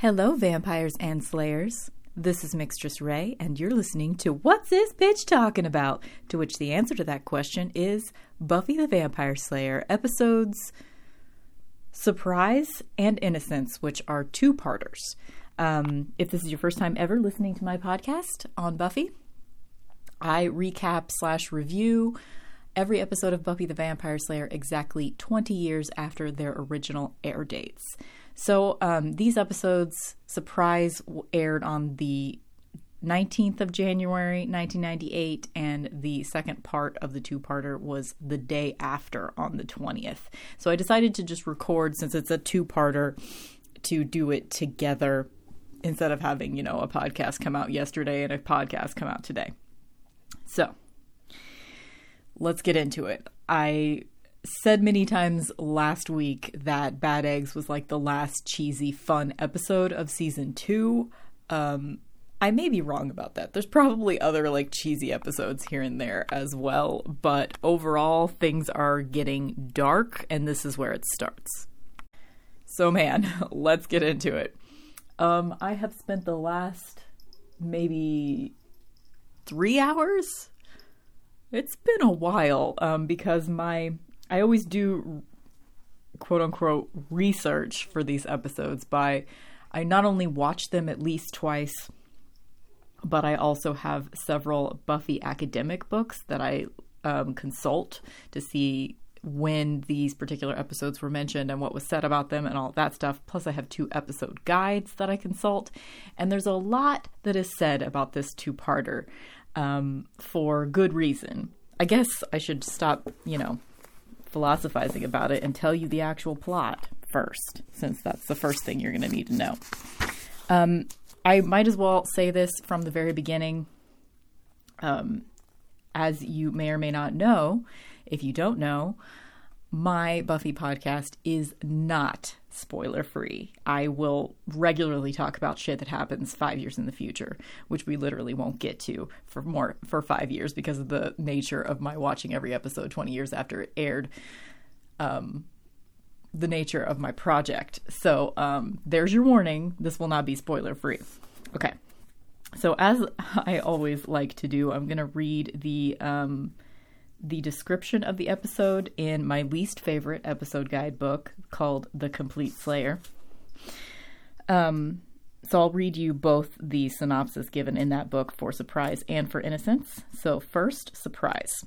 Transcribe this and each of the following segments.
Hello, vampires and slayers. This is Mixtress Ray, and you're listening to What's This Bitch Talking About? To which the answer to that question is Buffy the Vampire Slayer episodes Surprise and Innocence, which are two parters. Um, if this is your first time ever listening to my podcast on Buffy, I recap slash review every episode of Buffy the Vampire Slayer exactly 20 years after their original air dates. So um, these episodes, Surprise, aired on the 19th of January 1998, and the second part of the two parter was the day after on the 20th. So I decided to just record, since it's a two parter, to do it together instead of having, you know, a podcast come out yesterday and a podcast come out today. So let's get into it. I said many times last week that Bad Eggs was like the last cheesy, fun episode of season two. Um, I may be wrong about that. There's probably other like cheesy episodes here and there as well, but overall, things are getting dark, and this is where it starts. So, man, let's get into it. Um, I have spent the last maybe three hours. It's been a while um, because my I always do quote unquote research for these episodes by I not only watch them at least twice, but I also have several Buffy academic books that I um, consult to see when these particular episodes were mentioned and what was said about them and all that stuff. Plus, I have two episode guides that I consult. And there's a lot that is said about this two parter um, for good reason. I guess I should stop, you know, philosophizing about it and tell you the actual plot first, since that's the first thing you're going to need to know. Um, I might as well say this from the very beginning. Um, as you may or may not know, if you don't know, my Buffy podcast is not spoiler free. I will regularly talk about shit that happens five years in the future, which we literally won't get to for more for five years because of the nature of my watching every episode 20 years after it aired. Um, the nature of my project. So um, there's your warning. This will not be spoiler free. Okay. So as I always like to do, I'm going to read the um, the description of the episode in my least favorite episode guidebook called The Complete Slayer. Um, so I'll read you both the synopsis given in that book for Surprise and for Innocence. So, first, Surprise.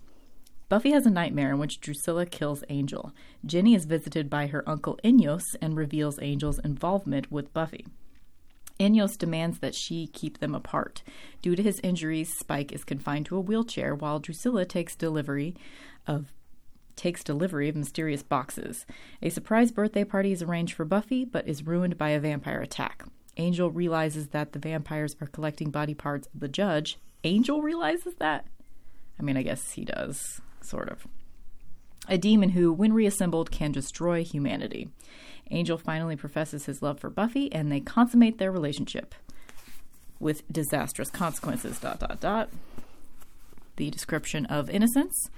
Buffy has a nightmare in which Drusilla kills Angel. Jenny is visited by her uncle Enyos and reveals Angel's involvement with Buffy. Enyos demands that she keep them apart. Due to his injuries, Spike is confined to a wheelchair while Drusilla takes delivery of takes delivery of mysterious boxes. A surprise birthday party is arranged for Buffy but is ruined by a vampire attack. Angel realizes that the vampires are collecting body parts of the judge. Angel realizes that? I mean, I guess he does, sort of. A demon who, when reassembled, can destroy humanity. Angel finally professes his love for Buffy, and they consummate their relationship with disastrous consequences. Dot dot dot. The description of innocence.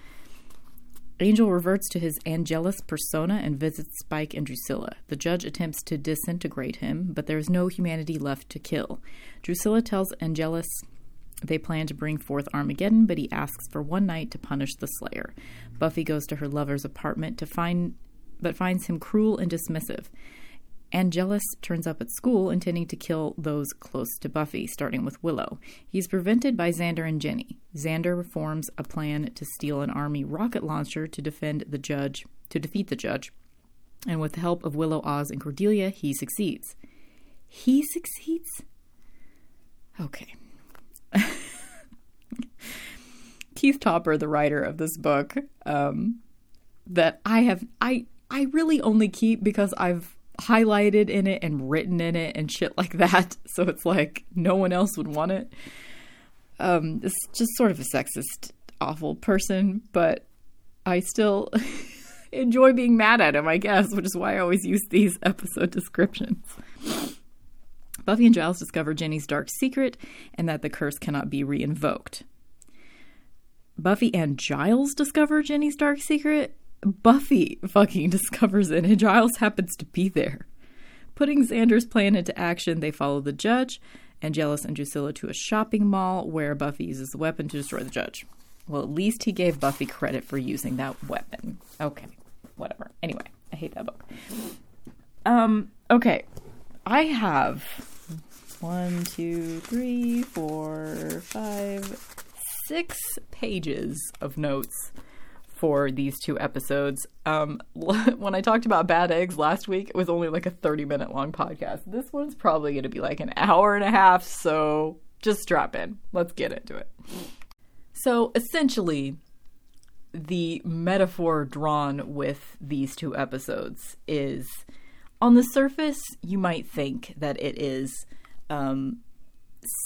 Angel reverts to his Angelus persona and visits Spike and Drusilla. The judge attempts to disintegrate him, but there is no humanity left to kill. Drusilla tells Angelus they plan to bring forth Armageddon, but he asks for one night to punish the Slayer. Buffy goes to her lover's apartment to find but finds him cruel and dismissive. Angelus turns up at school intending to kill those close to Buffy, starting with Willow. He's prevented by Xander and Jenny. Xander forms a plan to steal an army rocket launcher to defend the judge, to defeat the judge. And with the help of Willow, Oz, and Cordelia, he succeeds. He succeeds? Okay. Keith Topping, the writer of this book, um, that I have I I really only keep because I've highlighted in it and written in it and shit like that. So it's like no one else would want it. Um, it's just sort of a sexist, awful person, but I still enjoy being mad at him, I guess, which is why I always use these episode descriptions. Buffy and Giles discover Jenny's dark secret and that the curse cannot be reinvoked. Buffy and Giles discover Jenny's dark secret Buffy fucking discovers it, and Giles happens to be there. Putting Xander's plan into action, they follow the judge, Angelus and Drusilla to a shopping mall where Buffy uses the weapon to destroy the judge. Well, at least he gave Buffy credit for using that weapon. Okay, whatever. Anyway, I hate that book. Um, okay. I have one, two, three, four, five, six pages of notes for these two episodes. Um, when I talked about bad eggs last week, it was only like a 30 minute long podcast. This one's probably going to be like an hour and a half, so just strap in. Let's get into it. So essentially, the metaphor drawn with these two episodes is on the surface, you might think that it is um,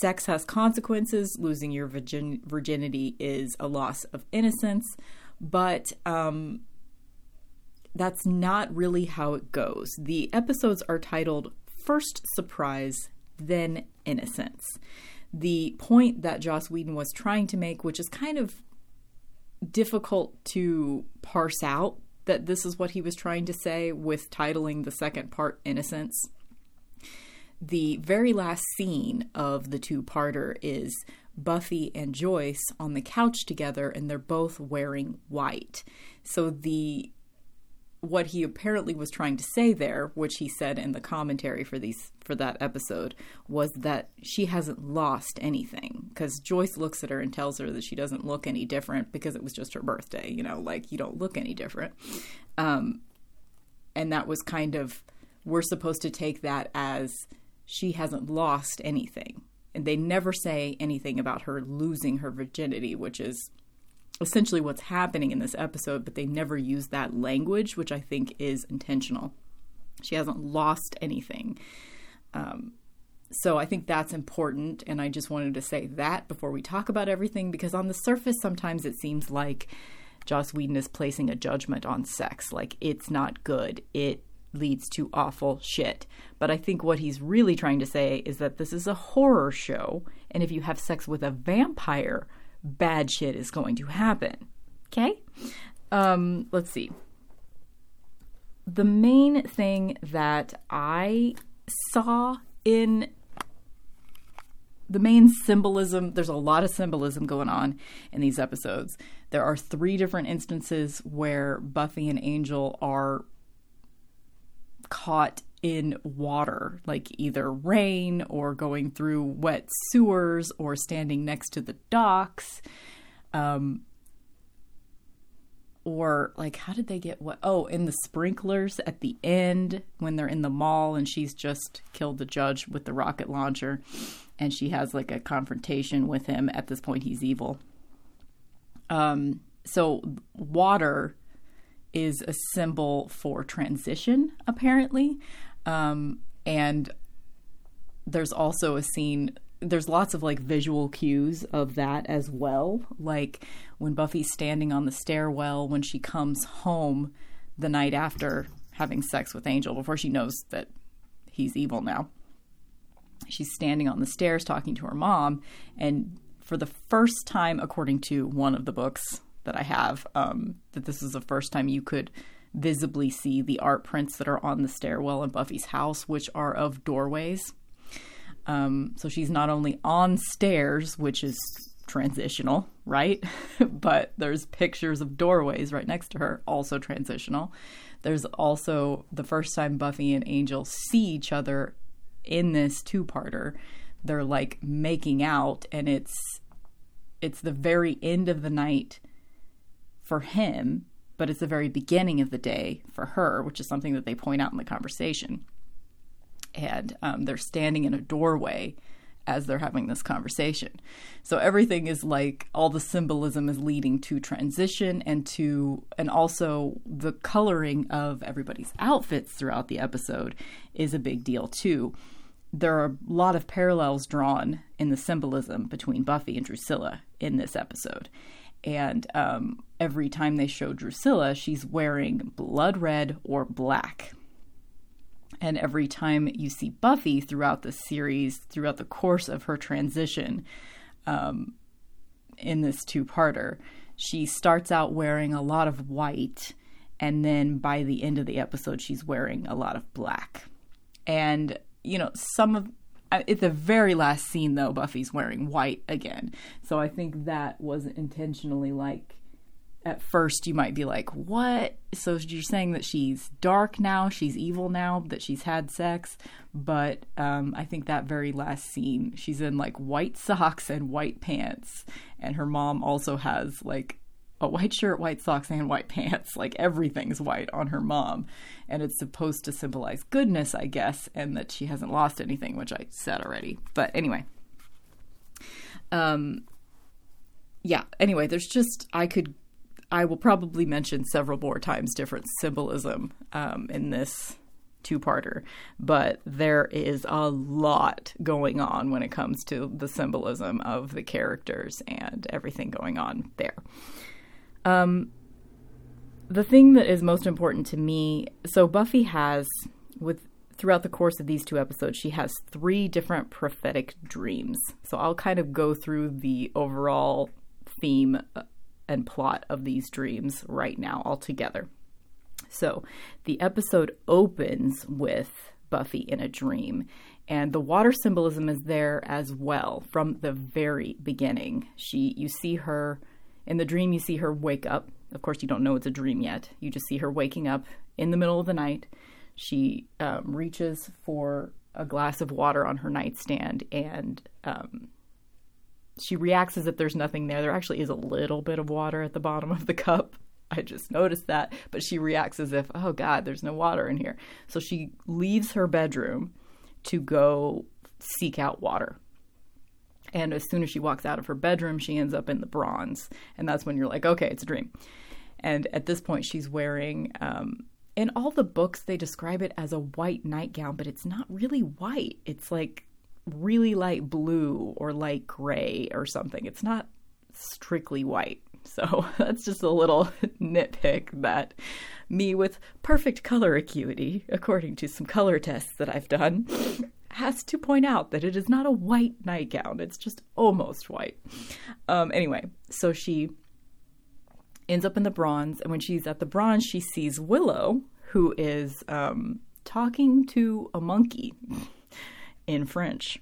sex has consequences, losing your virgin- virginity is a loss of innocence but um, that's not really how it goes. The episodes are titled First Surprise, Then Innocence. The point that Joss Whedon was trying to make, which is kind of difficult to parse out that this is what he was trying to say with titling the second part Innocence. The very last scene of the two parter is Buffy and Joyce on the couch together and they're both wearing white. So the what he apparently was trying to say there, which he said in the commentary for these for that episode, was that she hasn't lost anything because Joyce looks at her and tells her that she doesn't look any different because it was just her birthday. You know, like you don't look any different. Um, and that was kind of we're supposed to take that as she hasn't lost anything and they never say anything about her losing her virginity, which is essentially what's happening in this episode, but they never use that language, which I think is intentional. She hasn't lost anything. Um, so I think that's important, and I just wanted to say that before we talk about everything, because on the surface, sometimes it seems like Joss Whedon is placing a judgment on sex, like it's not good, it leads to awful shit. But I think what he's really trying to say is that this is a horror show, and if you have sex with a vampire, bad shit is going to happen. Okay? Um, let's see. The main thing that I saw in the main symbolism, there's a lot of symbolism going on in these episodes. There are three different instances where Buffy and Angel are caught in water, like either rain or going through wet sewers or standing next to the docks. Um, or like how did they get what oh in the sprinklers at the end when they're in the mall and she's just killed the judge with the rocket launcher and she has like a confrontation with him. At this point he's evil. Um so water is a symbol for transition, apparently. Um, and there's also a scene, there's lots of like visual cues of that as well. Like when Buffy's standing on the stairwell when she comes home the night after having sex with Angel, before she knows that he's evil now. She's standing on the stairs talking to her mom, and for the first time, according to one of the books that I have um, that this is the first time you could visibly see the art prints that are on the stairwell in Buffy's house, which are of doorways. Um, so she's not only on stairs, which is transitional, right? but there's pictures of doorways right next to her, also transitional. There's also the first time Buffy and Angel see each other in this two-parter. They're like making out, and it's it's the very end of the night for him, but it's the very beginning of the day for her, which is something that they point out in the conversation. And um, they're standing in a doorway as they're having this conversation. So everything is like all the symbolism is leading to transition and to and also the coloring of everybody's outfits throughout the episode is a big deal too. There are a lot of parallels drawn in the symbolism between Buffy and Drusilla in this episode. And um, every time they show Drusilla, she's wearing blood red or black. And every time you see Buffy throughout the series, throughout the course of her transition um, in this two parter, she starts out wearing a lot of white. And then by the end of the episode, she's wearing a lot of black. And, you know, some of at the very last scene though buffy's wearing white again so i think that was intentionally like at first you might be like what so you're saying that she's dark now she's evil now that she's had sex but um, i think that very last scene she's in like white socks and white pants and her mom also has like a white shirt, white socks, and white pants. Like everything's white on her mom. And it's supposed to symbolize goodness, I guess, and that she hasn't lost anything, which I said already. But anyway. Um yeah, anyway, there's just I could I will probably mention several more times different symbolism um, in this two-parter, but there is a lot going on when it comes to the symbolism of the characters and everything going on there. Um, the thing that is most important to me so Buffy has, with throughout the course of these two episodes, she has three different prophetic dreams. So I'll kind of go through the overall theme uh, and plot of these dreams right now all together. So the episode opens with Buffy in a dream, and the water symbolism is there as well from the very beginning. She you see her in the dream, you see her wake up. Of course, you don't know it's a dream yet. You just see her waking up in the middle of the night. She um, reaches for a glass of water on her nightstand and um, she reacts as if there's nothing there. There actually is a little bit of water at the bottom of the cup. I just noticed that, but she reacts as if, oh God, there's no water in here. So she leaves her bedroom to go seek out water. And as soon as she walks out of her bedroom, she ends up in the bronze. And that's when you're like, okay, it's a dream. And at this point, she's wearing, um, in all the books, they describe it as a white nightgown, but it's not really white. It's like really light blue or light gray or something. It's not strictly white. So that's just a little nitpick that me with perfect color acuity, according to some color tests that I've done, has to point out that it is not a white nightgown. It's just almost white. Um, anyway, so she ends up in the bronze, and when she's at the bronze, she sees Willow, who is um, talking to a monkey in French.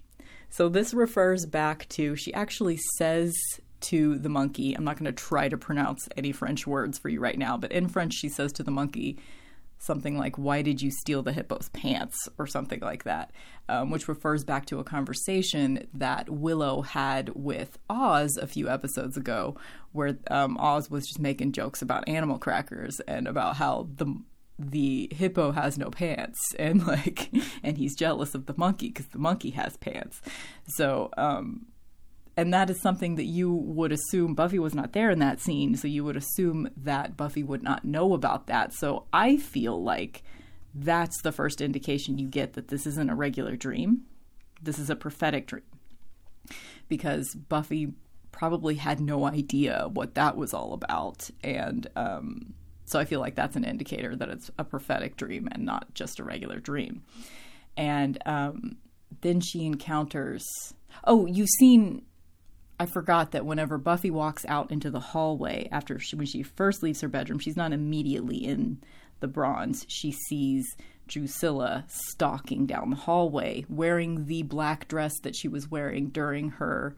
So this refers back to, she actually says to the monkey, I'm not going to try to pronounce any French words for you right now, but in French, she says to the monkey, something like, Why did you steal the hippo's pants? or something like that, um, which refers back to a conversation that Willow had with Oz a few episodes ago, where um, Oz was just making jokes about animal crackers and about how the the hippo has no pants and like and he's jealous of the monkey because the monkey has pants so um and that is something that you would assume Buffy was not there in that scene, so you would assume that Buffy would not know about that. So I feel like that's the first indication you get that this isn't a regular dream. This is a prophetic dream. Because Buffy probably had no idea what that was all about. And um, so I feel like that's an indicator that it's a prophetic dream and not just a regular dream. And um, then she encounters. Oh, you've seen I forgot that whenever Buffy walks out into the hallway after she, when she first leaves her bedroom, she's not immediately in the bronze. She sees Drusilla stalking down the hallway wearing the black dress that she was wearing during her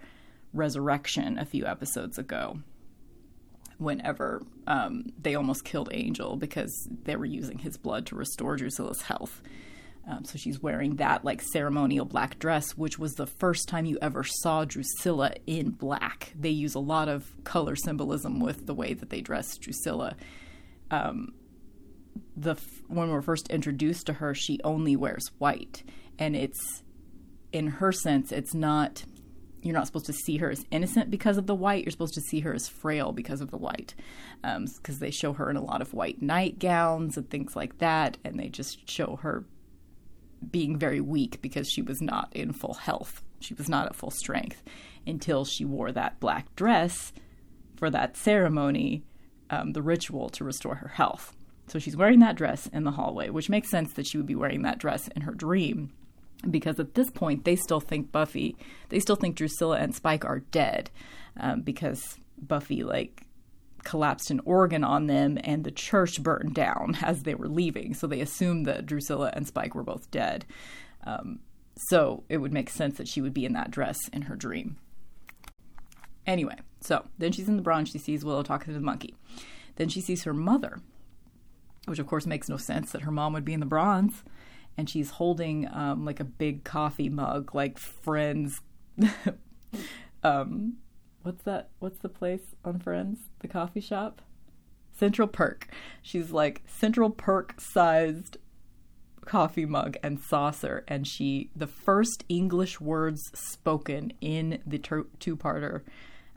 resurrection a few episodes ago. Whenever um, they almost killed Angel because they were using his blood to restore Drusilla's health. Um, so she's wearing that like ceremonial black dress, which was the first time you ever saw Drusilla in black. They use a lot of color symbolism with the way that they dress Drusilla. Um, the when we're first introduced to her, she only wears white, and it's in her sense, it's not. You're not supposed to see her as innocent because of the white. You're supposed to see her as frail because of the white, because um, they show her in a lot of white nightgowns and things like that, and they just show her being very weak because she was not in full health. She was not at full strength until she wore that black dress for that ceremony, um, the ritual to restore her health. So she's wearing that dress in the hallway, which makes sense that she would be wearing that dress in her dream because at this point they still think Buffy, they still think Drusilla and Spike are dead um, because Buffy like collapsed an organ on them and the church burned down as they were leaving. So they assumed that Drusilla and Spike were both dead. Um, so it would make sense that she would be in that dress in her dream. Anyway, so then she's in the bronze. She sees Willow talking to the monkey. Then she sees her mother, which of course makes no sense that her mom would be in the bronze. And she's holding um, like a big coffee mug, like Friends. um, what's that? What's the place on Friends? The coffee shop? Central Perk. She's like Central Perk sized coffee mug and saucer and she the first english words spoken in the ter- two-parter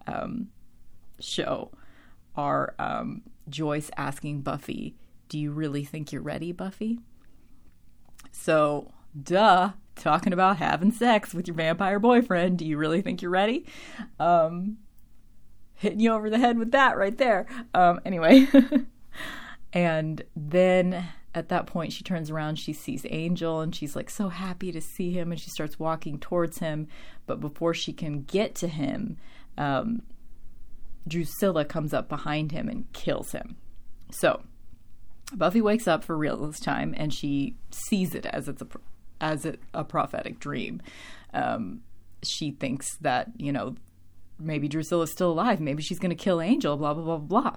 um, show are um, joyce asking buffy do you really think you're ready buffy so duh talking about having sex with your vampire boyfriend. Do you really think you're ready? Um, hitting you over the head with that right there. Um, anyway. And then at that point she turns around she sees angel and she's like so happy to see him and she starts walking towards him. But before she can get to him um, drusilla comes up behind him and kills him. So buffy wakes up for real this time and she sees it as it's a as it, a prophetic dream um, she thinks that you know maybe drusilla's still alive maybe she's going to kill angel blah blah blah blah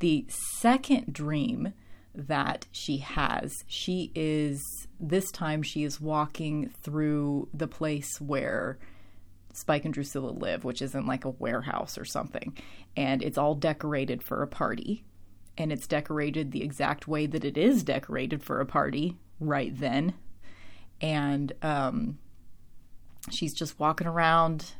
the second dream that she has. She is, this time, she is walking through the place where Spike and Drusilla live, which is in like a warehouse or something. And it's all decorated for a party. And it's decorated the exact way that it is decorated for a party right then. And um, she's just walking around.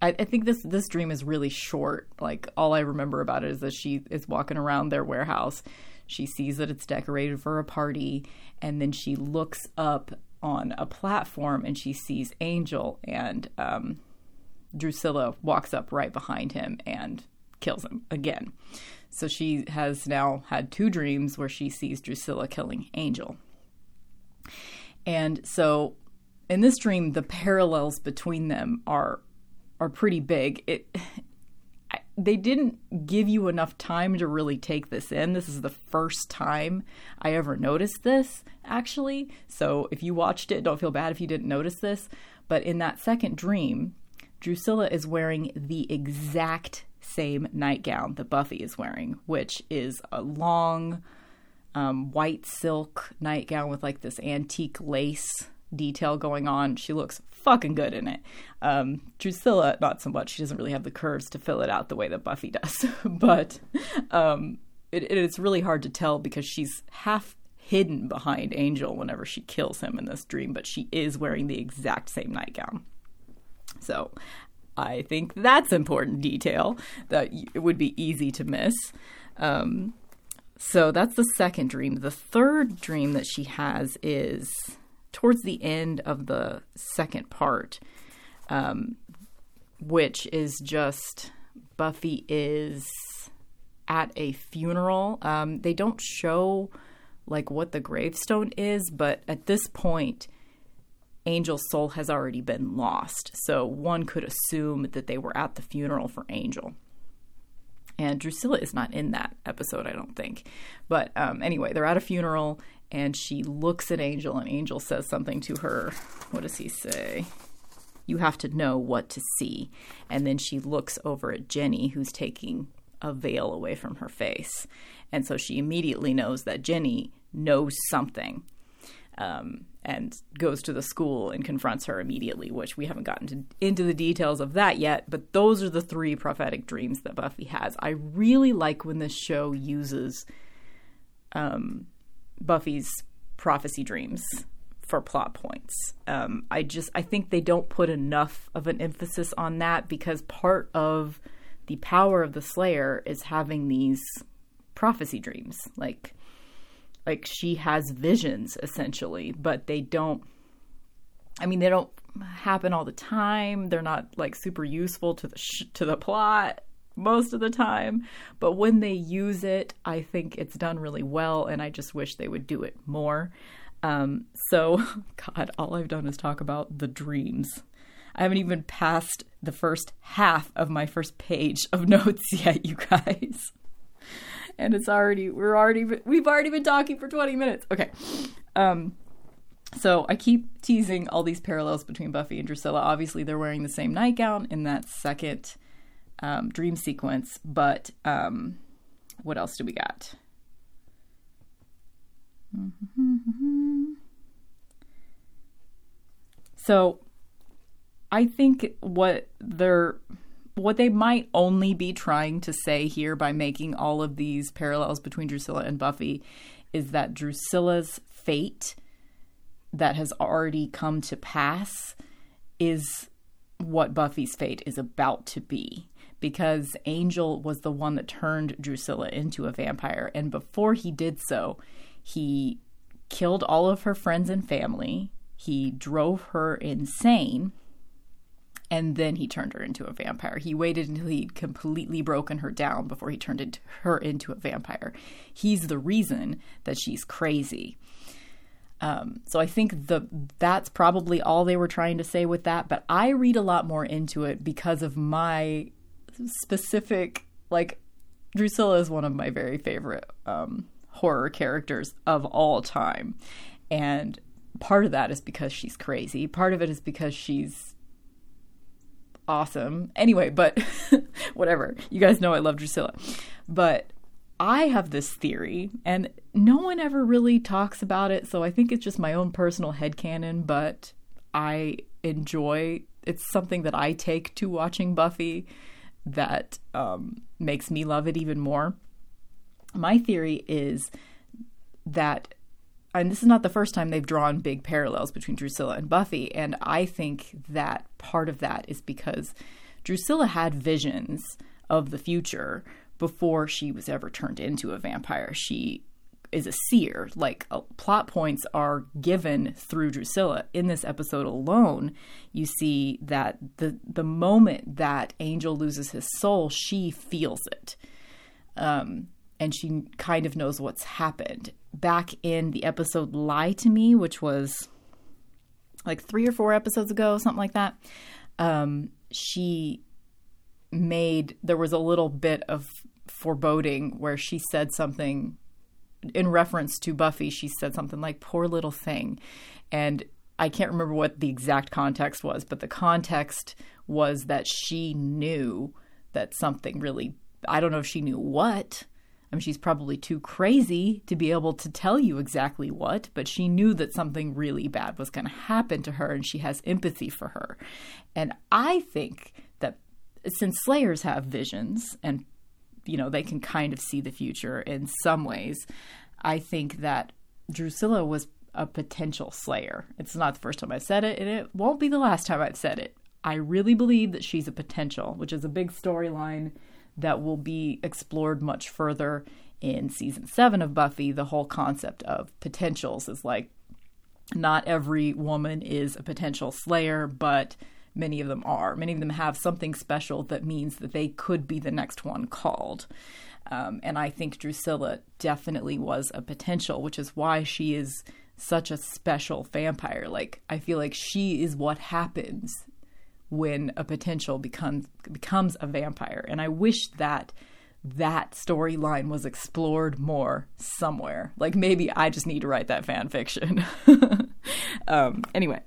I, I think this this dream is really short. Like all I remember about it is that she is walking around their warehouse she sees that it's decorated for a party, and then she looks up on a platform and she sees Angel, and um, Drusilla walks up right behind him and kills him again. So she has now had two dreams where she sees Drusilla killing Angel. And so in this dream, the parallels between them are are pretty big. It they didn't give you enough time to really take this in. This is the first time I ever noticed this, actually. So if you watched it, don't feel bad if you didn't notice this. But in that second dream, Drusilla is wearing the exact same nightgown that Buffy is wearing, which is a long um, white silk nightgown with like this antique lace detail going on. She looks fucking good in it. Um, Drusilla, not so much. She doesn't really have the curves to fill it out the way that Buffy does. but um, it, it is really hard to tell because she's half hidden behind Angel whenever she kills him in this dream, but she is wearing the exact same nightgown. So I think that's important detail that it would be easy to miss. Um, so that's the second dream. The third dream that she has is towards the end of the second part, um, which is just Buffy is at a funeral. Um, they don't show like what the gravestone is, but at this point, Angel's soul has already been lost. So one could assume that they were at the funeral for Angel. And Drusilla is not in that episode, I don't think. But um, anyway, they're at a funeral and she looks at Angel, and Angel says something to her. What does he say? You have to know what to see. And then she looks over at Jenny, who's taking a veil away from her face. And so she immediately knows that Jenny knows something um, and goes to the school and confronts her immediately, which we haven't gotten to, into the details of that yet. But those are the three prophetic dreams that Buffy has. I really like when this show uses. Um, Buffy's prophecy dreams for plot points. Um, I just I think they don't put enough of an emphasis on that because part of the power of the Slayer is having these prophecy dreams. Like like she has visions essentially, but they don't I mean they don't happen all the time. They're not like super useful to the sh- to the plot most of the time. But when they use it, I think it's done really well, and I just wish they would do it more. Um, so, God, all I've done is talk about the dreams. I haven't even passed the first half of my first page of notes yet, you guys. And it's already we're already we've already been talking for 20 minutes. Okay. Um so I keep teasing all these parallels between Buffy and Drusilla. Obviously, they're wearing the same nightgown in that second um, dream sequence, but um, what else do we got? So I think what they're what they might only be trying to say here by making all of these parallels between Drusilla and Buffy is that Drusilla's fate that has already come to pass is what Buffy's fate is about to be. Because Angel was the one that turned Drusilla into a vampire. And before he did so, he killed all of her friends and family. He drove her insane and then he turned her into a vampire. He waited until he'd completely broken her down before he turned her into a vampire. He's the reason that she's crazy. Um, so I think the that's probably all they were trying to say with that. But I read a lot more into it because of my specific like Drusilla is one of my very favorite um, horror characters of all time, and part of that is because she's crazy. Part of it is because she's awesome. Anyway, but whatever. You guys know I love Drusilla. But I have this theory, and no one ever really talks about it, so I think it's just my own personal headcanon, but I enjoy it's something that I take to watching Buffy that um, makes me love it even more. My theory is that, and this is not the first time they've drawn big parallels between Drusilla and Buffy, and I think that part of that is because Drusilla had visions of the future before she was ever turned into a vampire. She is a seer. Like uh, plot points are given through Drusilla. In this episode alone, you see that the the moment that Angel loses his soul, she feels it. Um, and she kind of knows what's happened. Back in the episode Lie to Me, which was like three or four episodes ago, something like that, um, she made there was a little bit of foreboding where she said something in reference to Buffy. She said something like, poor little thing. And I can't remember what the exact context was, but the context was that she knew that something really, I don't know if she knew what. I mean, she's probably too crazy to be able to tell you exactly what, but she knew that something really bad was going to happen to her and she has empathy for her. And I think that since Slayers have visions and you know, they can kind of see the future in some ways. I think that Drusilla was a potential slayer. It's not the first time I've said it, and it won't be the last time I've said it. I really believe that she's a potential, which is a big storyline that will be explored much further in season seven of Buffy. The whole concept of potentials is like not every woman is a potential slayer, but many of them are. Many of them have something special that means that they could be the next one called. Um, and I think Drusilla definitely was a potential, which is why she is such a special vampire. Like, I feel like she is what happens when a potential becomes becomes a vampire. And I wish that that storyline was explored more somewhere. Like maybe I just need to write that fan fiction. um, anyway,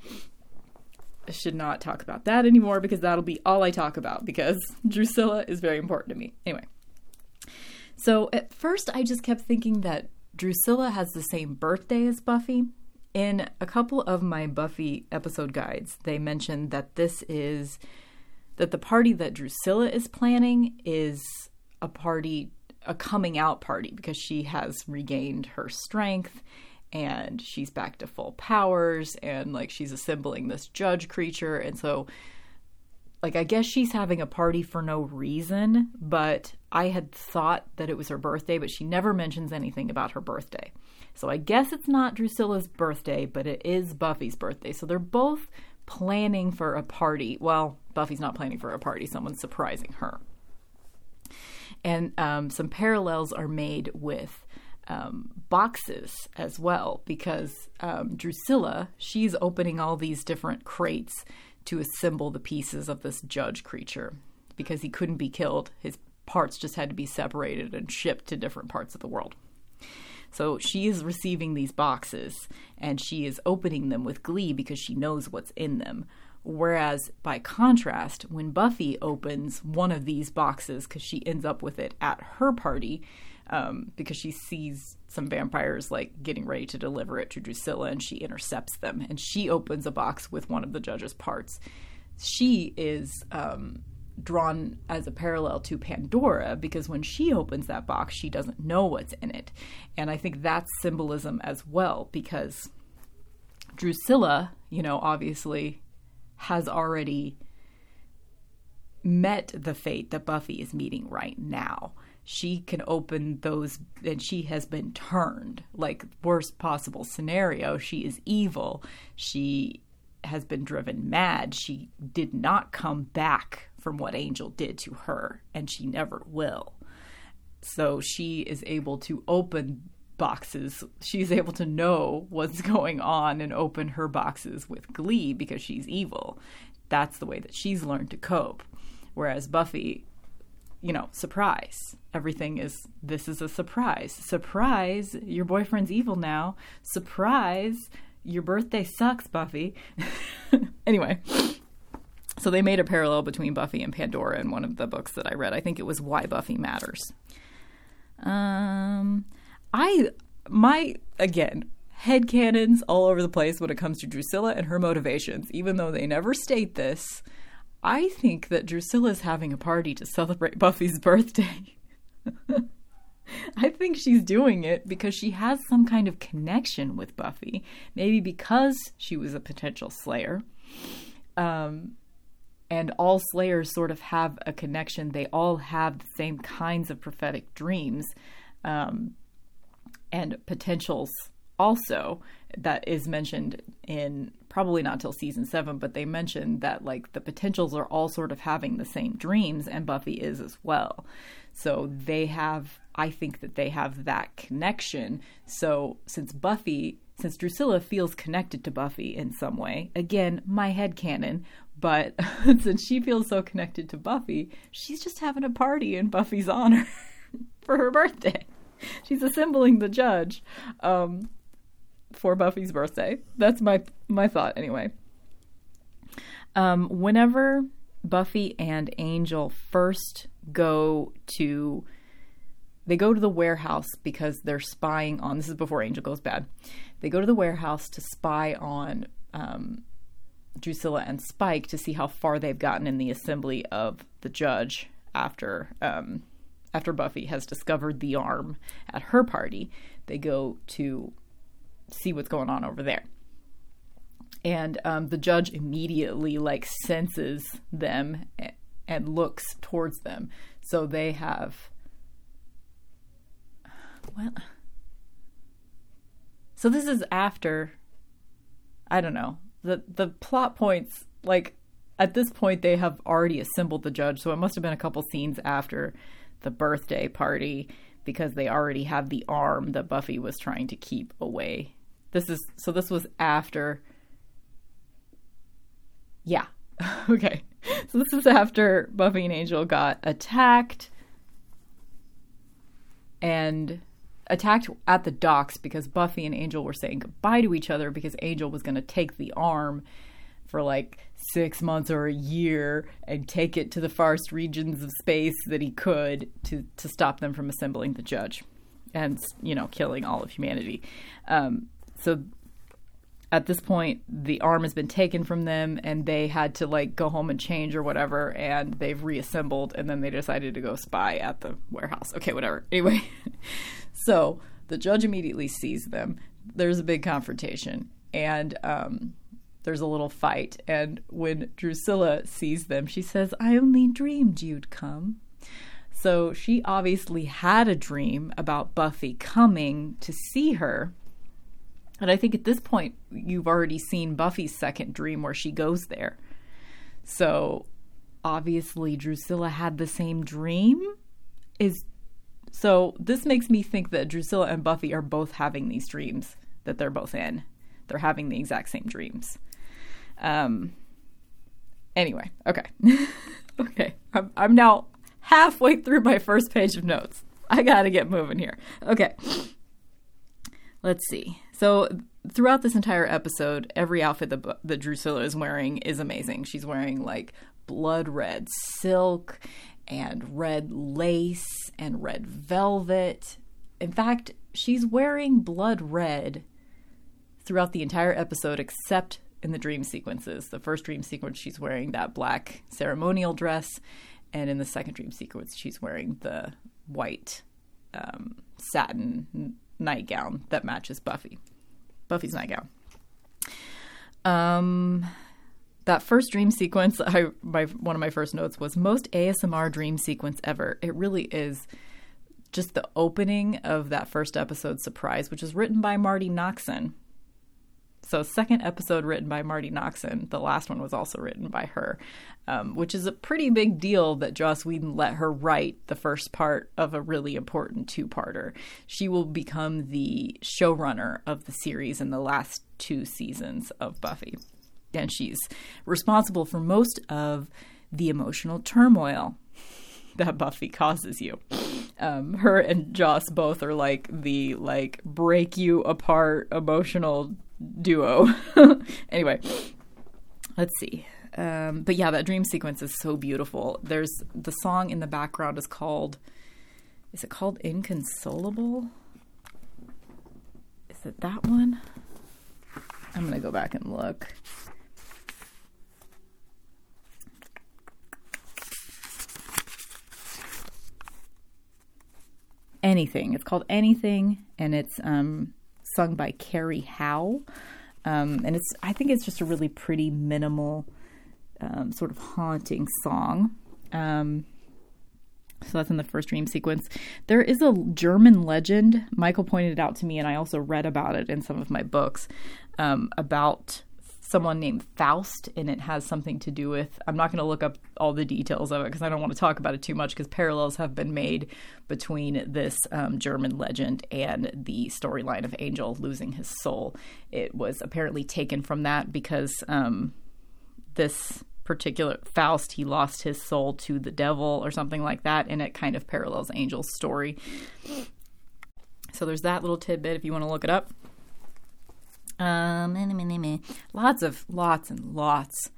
I should not talk about that anymore because that'll be all I talk about because Drusilla is very important to me. Anyway. So at first I just kept thinking that Drusilla has the same birthday as Buffy. In a couple of my Buffy episode guides, they mentioned that this is that the party that Drusilla is planning is a party a coming out party because she has regained her strength and she's back to full powers and like she's assembling this judge creature and so like I guess she's having a party for no reason, but I had thought that it was her birthday, but she never mentions anything about her birthday. So I guess it's not Drusilla's birthday, but it is Buffy's birthday. So they're both planning for a party. Well, Buffy's not planning for a party, someone's surprising her. And um, some parallels are made with um, boxes as well because um, Drusilla, she's opening all these different crates to assemble the pieces of this judge creature because he couldn't be killed. His parts just had to be separated and shipped to different parts of the world. So she is receiving these boxes and she is opening them with glee because she knows what's in them. Whereas, by contrast, when Buffy opens one of these boxes because she ends up with it at her party, um, because she sees some vampires like getting ready to deliver it to Drusilla and she intercepts them and she opens a box with one of the judge's parts. She is um, drawn as a parallel to Pandora because when she opens that box, she doesn't know what's in it. And I think that's symbolism as well because Drusilla, you know, obviously has already met the fate that Buffy is meeting right now. She can open those, and she has been turned. Like, worst possible scenario, she is evil. She has been driven mad. She did not come back from what Angel did to her, and she never will. So she is able to open boxes. She's able to know what's going on and open her boxes with glee because she's evil. That's the way that she's learned to cope. Whereas Buffy, you know, surprise. Everything is this is a surprise. Surprise, your boyfriend's evil now. Surprise, your birthday sucks, Buffy. anyway, so they made a parallel between Buffy and Pandora in one of the books that I read. I think it was Why Buffy Matters. Um, I my again head canons all over the place when it comes to Drusilla and her motivations, even though they never state this. I think that Drusilla's having a party to celebrate Buffy's birthday. I think she's doing it because she has some kind of connection with Buffy. Maybe because she was a potential Slayer. Um, and all Slayers sort of have a connection. They all have the same kinds of prophetic dreams um, and potentials also that is mentioned in probably not till season seven, but they mentioned that like the potentials are all sort of having the same dreams, and Buffy is as well. So they have, I think that they have that connection. So since Buffy, since Drusilla feels connected to Buffy in some way, again, my head canon, but since she feels so connected to Buffy, she's just having a party in Buffy's honor for her birthday. She's assembling the judge um, for Buffy's birthday. That's my my thought anyway. Um, whenever Buffy and Angel first go to they go to the warehouse because they're spying on this is before Angel goes bad. They go to the warehouse to spy on um, Drusilla and Spike to see how far they've gotten in the assembly of the judge after um, after Buffy has discovered the arm at her party. They go to see what's going on over there. And um, the judge immediately like senses them and looks towards them. So they have well So this is after I don't know. The the plot points like at this point they have already assembled the judge, so it must have been a couple scenes after the birthday party because they already have the arm that Buffy was trying to keep away this is so this was after Yeah. okay. So this is after Buffy and Angel got attacked and attacked at the docks because Buffy and Angel were saying goodbye to each other because Angel was going to take the arm for like six months or a year and take it to the farthest regions of space that he could to, to stop them from assembling the judge and, you know, killing all of humanity. Um, so at this point the arm has been taken from them and they had to like go home and change or whatever and they've reassembled and then they decided to go spy at the warehouse okay whatever anyway so the judge immediately sees them there's a big confrontation and um, there's a little fight and when drusilla sees them she says i only dreamed you'd come so she obviously had a dream about buffy coming to see her and I think at this point, you've already seen Buffy's second dream where she goes there. So obviously, Drusilla had the same dream. Is so this makes me think that Drusilla and Buffy are both having these dreams that they're both in. They're having the exact same dreams. Um. Anyway, okay, okay. I'm I'm now halfway through my first page of notes. I gotta get moving here. Okay. Let's see. So throughout this entire episode, every outfit that, that Drusilla is wearing is amazing. She's wearing like blood red silk and red lace and red velvet. In fact, she's wearing blood red throughout the entire episode except in the dream sequences. The first dream sequence, she's wearing that black ceremonial dress, and in the second dream sequence, she's wearing the white um, satin nightgown that matches Buffy. Buffy's nightgown. Um, that first dream sequence, I my one of my first notes was most ASMR dream sequence ever. It really is just the opening of that first episode, Surprise, which is written by Marti Noxon. So, second episode written by Marti Noxon. The last one was also written by her, um, which is a pretty big deal that Joss Whedon let her write the first part of a really important two parter. She will become the showrunner of the series in the last two seasons of Buffy. And she's responsible for most of the emotional turmoil that Buffy causes you. Um, her and Joss both are like the like break you apart emotional duo. anyway, let's see. Um, but yeah, that dream sequence is so beautiful. There's the song in the background is called. Is it called Inconsolable? Is it that one? I'm gonna go back and look. Anything. It's called Anything, and it's um, sung by Cari Howe. Um, and it's I think it's just a really pretty minimal, um, sort of haunting song. Um, so that's in the first dream sequence. There is a German legend. Michael pointed it out to me, and I also read about it in some of my books um, about someone named Faust, and it has something to do with. I'm not going to look up all the details of it because I don't want to talk about it too much because parallels have been made between this um, German legend and the storyline of Angel losing his soul. It was apparently taken from that because um, this particular Faust, he lost his soul to the devil or something like that, and it kind of parallels Angel's story. So there's that little tidbit if you want to look it up. Um, lots of lots and lots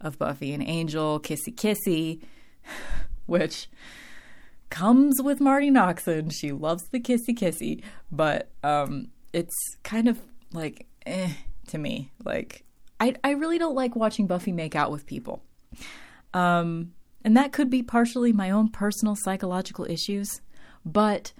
of Buffy and Angel, kissy kissy, which comes with Marti Noxon. She loves the kissy kissy, but um, it's kind of like eh to me. Like I I really don't like watching Buffy make out with people. Um, and that could be partially my own personal psychological issues, but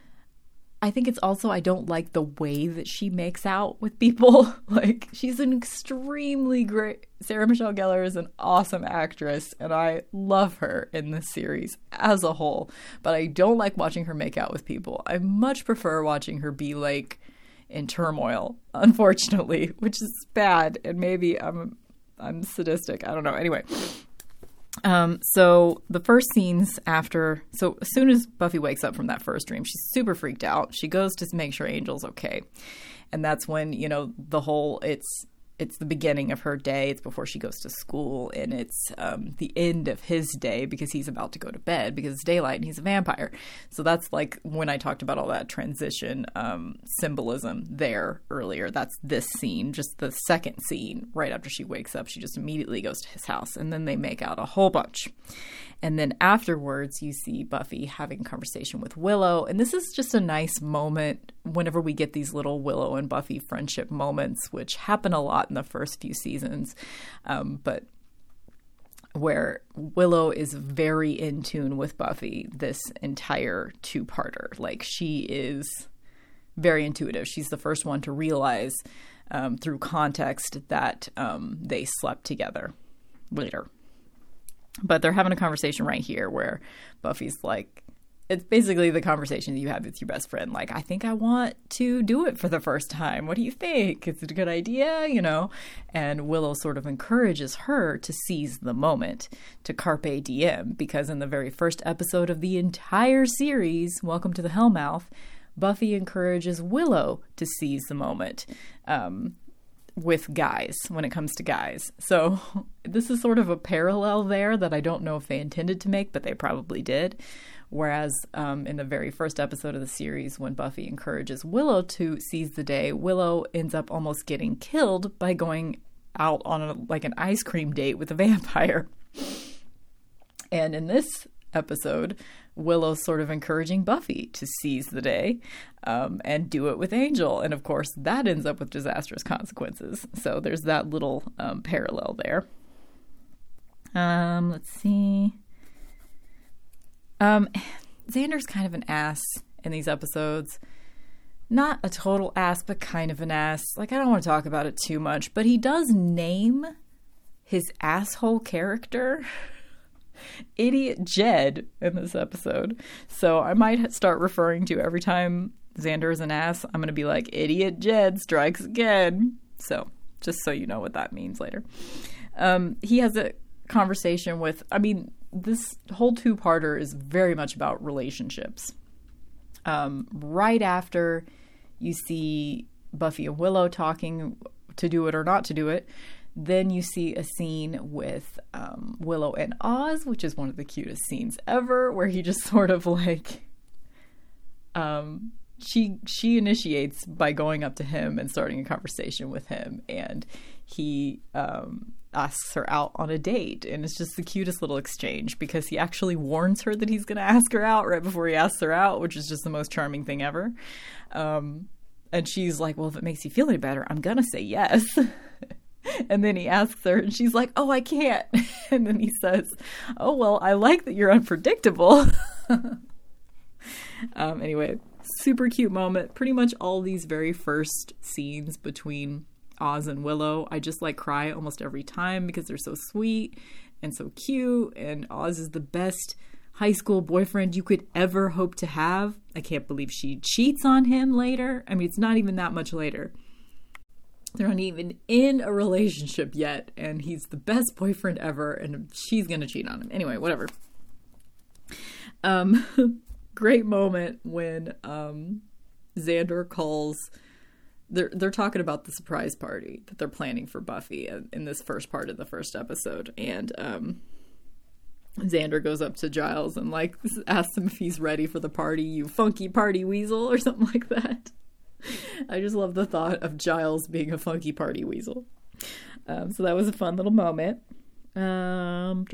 I think it's also I don't like the way that she makes out with people. like she's an extremely great Sarah Michelle Gellar is an awesome actress and I love her in this series as a whole, but I don't like watching her make out with people. I much prefer watching her be like in turmoil, unfortunately, which is bad and maybe I'm I'm sadistic. I don't know. Anyway, um, so the first scenes after, so as soon as Buffy wakes up from that first dream, she's super freaked out. She goes to make sure Angel's okay, and that's when you know the whole it's it's the beginning of her day. It's before she goes to school, and it's um, the end of his day because he's about to go to bed because it's daylight and he's a vampire. So that's like when I talked about all that transition um, symbolism there earlier. That's this scene, just the second scene right after she wakes up. She just immediately goes to his house, and then they make out a whole bunch. And then afterwards, you see Buffy having a conversation with Willow. And this is just a nice moment whenever we get these little Willow and Buffy friendship moments, which happen a lot in the first few seasons. Um, but where Willow is very in tune with Buffy this entire two parter. Like she is very intuitive. She's the first one to realize um, through context that um, they slept together later. But they're having a conversation right here where Buffy's like, it's basically the conversation that you have with your best friend. Like, I think I want to do it for the first time. What do you think? Is it a good idea? You know? And Willow sort of encourages her to seize the moment, to carpe diem, because in the very first episode of the entire series, Welcome to the Hellmouth, Buffy encourages Willow to seize the moment. Um, with guys when it comes to guys. So this is sort of a parallel there that I don't know if they intended to make, but they probably did. Whereas um, in the very first episode of the series, when Buffy encourages Willow to seize the day, Willow ends up almost getting killed by going out on a, like an ice cream date with a vampire. And in this episode, Willow's sort of encouraging Buffy to seize the day um, and do it with Angel. And of course, that ends up with disastrous consequences. So there's that little um, parallel there. Um, let's see. Um, Xander's kind of an ass in these episodes. Not a total ass, but kind of an ass. Like, I don't want to talk about it too much, but he does name his asshole character Idiot Jed in this episode. So I might start referring to every time Xander is an ass, I'm going to be like, Idiot Jed strikes again. So just so you know what that means later. Um, he has a conversation with, I mean, this whole two parter is very much about relationships. Um, right after you see Buffy and Willow talking to do it or not to do it, then you see a scene with um, Willow and Oz, which is one of the cutest scenes ever, where he just sort of like, um, she she initiates by going up to him and starting a conversation with him, and he um, asks her out on a date, and it's just the cutest little exchange because he actually warns her that he's going to ask her out right before he asks her out, which is just the most charming thing ever. Um, and she's like, "Well, if it makes you feel any better, I'm gonna say yes." And then he asks her, and she's like, Oh, I can't. And then he says, Oh, well, I like that you're unpredictable. um, anyway, super cute moment. Pretty much all these very first scenes between Oz and Willow, I just like cry almost every time because they're so sweet and so cute. And Oz is the best high school boyfriend you could ever hope to have. I can't believe she cheats on him later. I mean, it's not even that much later. They're not even in a relationship yet, and he's the best boyfriend ever, and she's gonna cheat on him. Anyway, whatever. Um, great moment when um, Xander calls. They're they're talking about the surprise party that they're planning for Buffy in, this first part of the first episode, and um, Xander goes up to Giles and like asks him if he's ready for the party, you funky party weasel, or something like that. I just love the thought of Giles being a funky party weasel. Um, so that was a fun little moment. Um,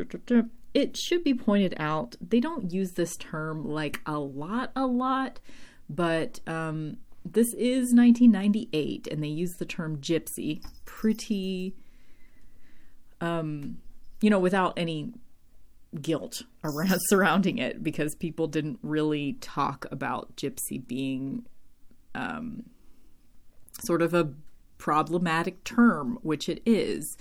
it should be pointed out they don't use this term like a lot, a lot, but um, this is 1998 and they use the term gypsy pretty, um, you know, without any guilt around surrounding it because people didn't really talk about gypsy being um, sort of a problematic term, which it is.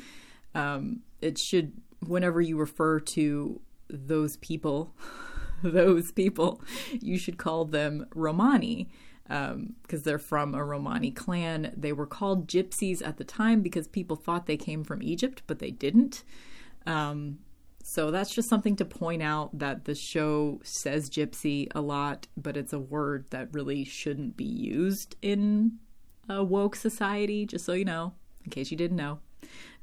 Um, it should, whenever you refer to those people, those people, you should call them Romani because um, they're from a Romani clan. They were called gypsies at the time because people thought they came from Egypt, but they didn't. Um, so that's just something to point out that the show says gypsy a lot, but it's a word that really shouldn't be used in a woke society, just so you know, in case you didn't know.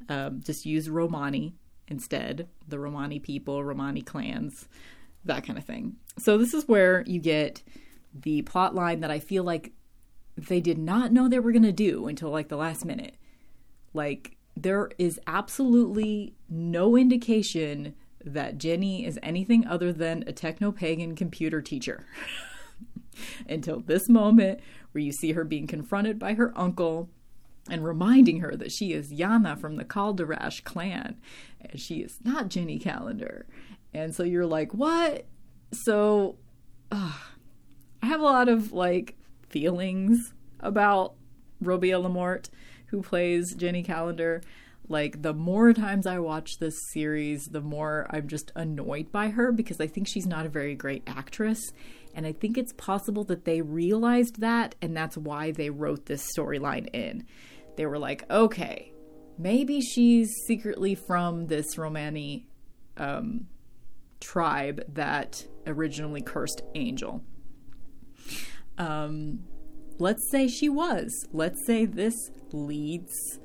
Um, just use Romani instead, the Romani people, Romani clans, that kind of thing. So this is where you get the plot line that I feel like they did not know they were going to do until like the last minute. Like there is absolutely no indication that Jenny is anything other than a techno pagan computer teacher. Until this moment, where you see her being confronted by her uncle and reminding her that she is Yana from the Kalderash clan and she is not Jenny Calendar. And so you're like, what? So uh, I have a lot of like feelings about Robia LaMorte who plays Jenny Calendar. Like, the more times I watch this series, the more I'm just annoyed by her because I think she's not a very great actress. And I think it's possible that they realized that, and that's why they wrote this storyline in. They were like, okay, maybe she's secretly from this Romani um, tribe that originally cursed Angel. Um, let's say she was. Let's say this leads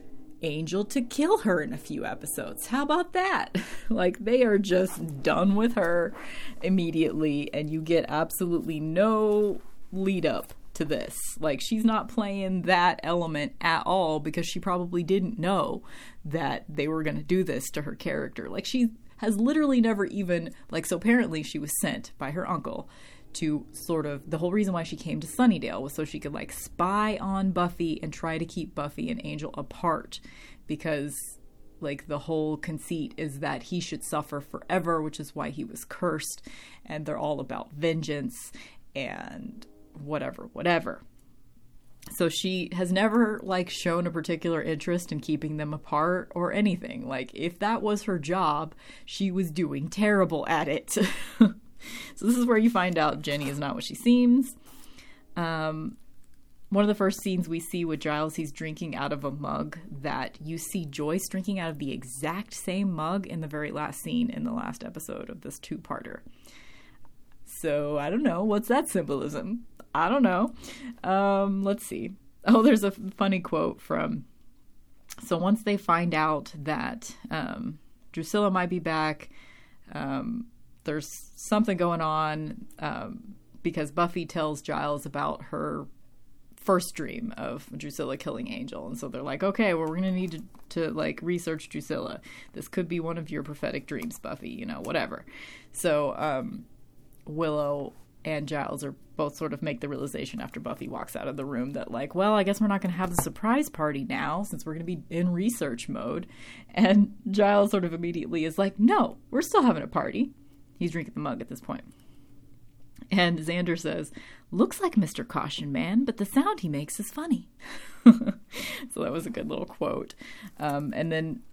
Angel to kill her in a few episodes. How about that? like, they are just done with her immediately, and you get absolutely no lead up to this. Like, she's not playing that element at all because she probably didn't know that they were going to do this to her character. Like, she has literally never even, like, so apparently she was sent by her uncle to sort of the whole reason why she came to Sunnydale was so she could like spy on Buffy and try to keep Buffy and Angel apart because like the whole conceit is that he should suffer forever, which is why he was cursed, and they're all about vengeance and whatever, whatever. So she has never like shown a particular interest in keeping them apart or anything. Like if that was her job, she was doing terrible at it. So this is where you find out Jenny is not what she seems. Um, one of the first scenes we see with Giles, he's drinking out of a mug that you see Joyce drinking out of the exact same mug in the very last scene in the last episode of this two parter. So I don't know. What's that symbolism? I don't know. Um, let's see. Oh, there's a funny quote from. So once they find out that um, Drusilla might be back, um, there's something going on um, because Buffy tells Giles about her first dream of Drusilla killing Angel, and so they're like, okay, well, we're need to, to like research Drusilla. This could be one of your prophetic dreams, Buffy. You know, whatever. So um, Willow and Giles are both sort of make the realization after Buffy walks out of the room that like, well, I guess we're not going to have the surprise party now since we're going to be in research mode. And Giles sort of immediately is like, no, we're still having a party. He's drinking the mug at this point. And Xander says, Looks like Mr. Caution Man, but the sound he makes is funny. so that was a good little quote. Um, and then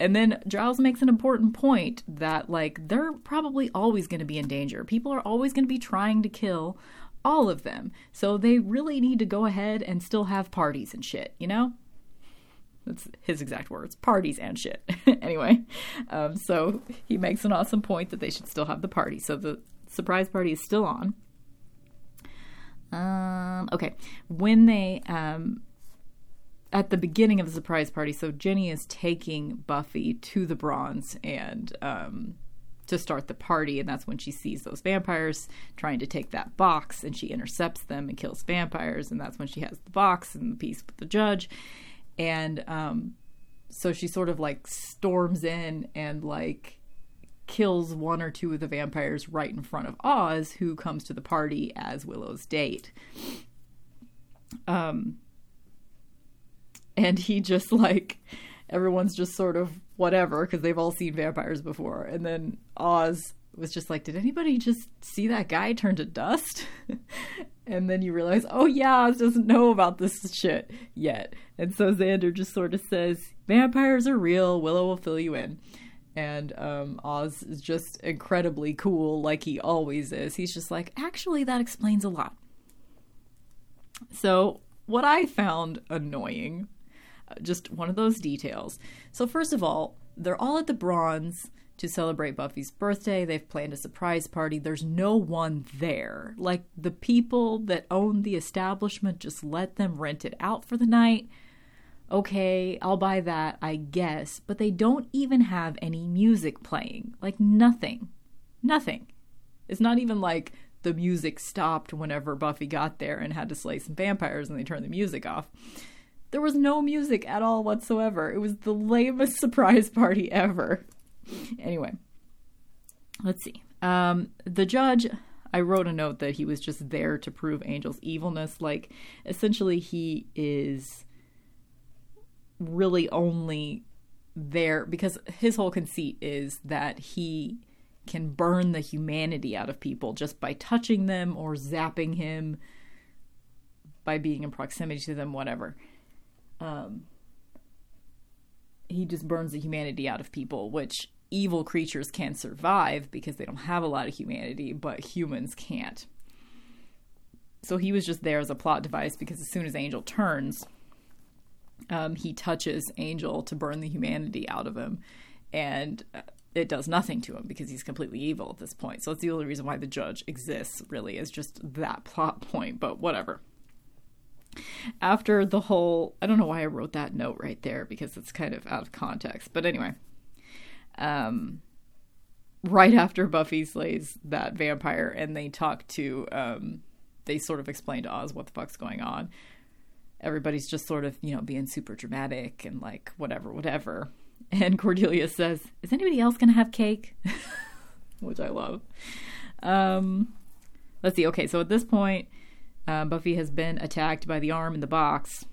and then Giles makes an important point that like they're probably always going to be in danger. People are always going to be trying to kill all of them. So they really need to go ahead and still have parties and shit, you know? That's his exact words parties and shit. anyway, um, so he makes an awesome point that they should still have the party. So the surprise party is still on. Um, okay. When they, um, at the beginning of the surprise party, so Jenny is taking Buffy to the bronze and, um, to start the party, and that's when she sees those vampires trying to take that box, and she intercepts them and kills vampires, and that's when she has the box and the piece with the judge and um, so she sort of like storms in and like kills one or two of the vampires right in front of Oz, who comes to the party as Willow's date. Um, and he just like everyone's just sort of whatever because they've all seen vampires before, and then Oz was just like, did anybody just see that guy turn to dust? and then you realize, oh yeah, Oz doesn't know about this shit yet. And so Xander just sort of says, vampires are real, Willow will fill you in. And um, Oz is just incredibly cool, like he always is. He's just like, actually, that explains a lot. So, what I found annoying, uh, just one of those details. So, first of all, they're all at the bronze to celebrate Buffy's birthday. They've planned a surprise party. There's no one there. Like the people that own the establishment just let them rent it out for the night. Okay, I'll buy that, I guess, but they don't even have any music playing. Like nothing. Nothing. It's not even like the music stopped whenever Buffy got there and had to slay some vampires and they turned the music off. There was no music at all whatsoever. It was the lamest surprise party ever anyway, let's see. Um, the judge, I wrote a note that he was just there to prove Angel's evilness. Like, essentially, he is really only there because his whole conceit is that he can burn the humanity out of people just by touching them or zapping him by being in proximity to them, whatever. Um, he just burns the humanity out of people, which evil creatures can survive because they don't have a lot of humanity, but humans can't. So he was just there as a plot device because as soon as Angel turns, um, he touches Angel to burn the humanity out of him, and uh, it does nothing to him because he's completely evil at this point. So it's the only reason why the judge exists, really, is just that plot point, but whatever. after the whole I don't know why I wrote that note right there because it's kind of out of context. But anyway, um right after Buffy slays that vampire and they talk to um they sort of explain to Oz what the fuck's going on. Everybody's just sort of, you know, being super dramatic and like whatever, whatever. And Cordelia says, "Is anybody else going to have cake?" Which I love. Um let's see. Okay, so at this point uh, Buffy has been attacked by the arm in the box,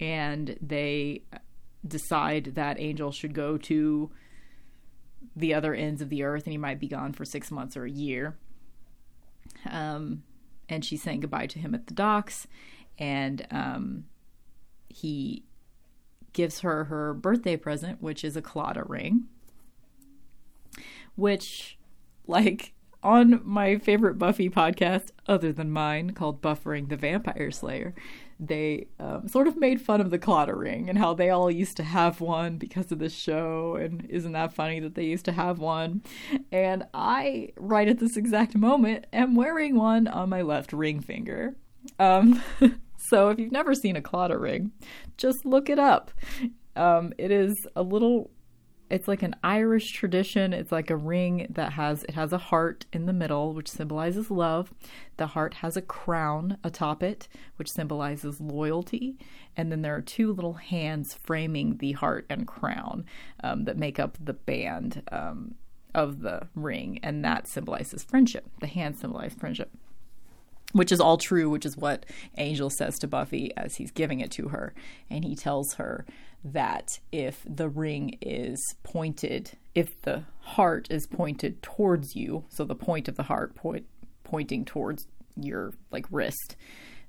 and they decide that Angel should go to the other ends of the earth and he might be gone for six months or a year. Um, and she's saying goodbye to him at the docks, and um, he gives her her birthday present, which is a Claddagh ring, which, like, on my favorite Buffy podcast, other than mine, called Buffering the Vampire Slayer, they um, sort of made fun of the Claddagh ring and how they all used to have one because of this show. And isn't that funny that they used to have one? And I, right at this exact moment, am wearing one on my left ring finger. Um, so if you've never seen a Claddagh ring, just look it up. Um, it is a little it's like an Irish tradition. It's like a ring that has it has a heart in the middle, which symbolizes love. The heart has a crown atop it, which symbolizes loyalty. And then there are two little hands framing the heart and crown um, that make up the band um, of the ring, and that symbolizes friendship. The hands symbolize friendship which is all true, which is what Angel says to Buffy as he's giving it to her. And he tells her that if the ring is pointed, if the heart is pointed towards you, so the point of the heart point, pointing towards your like wrist,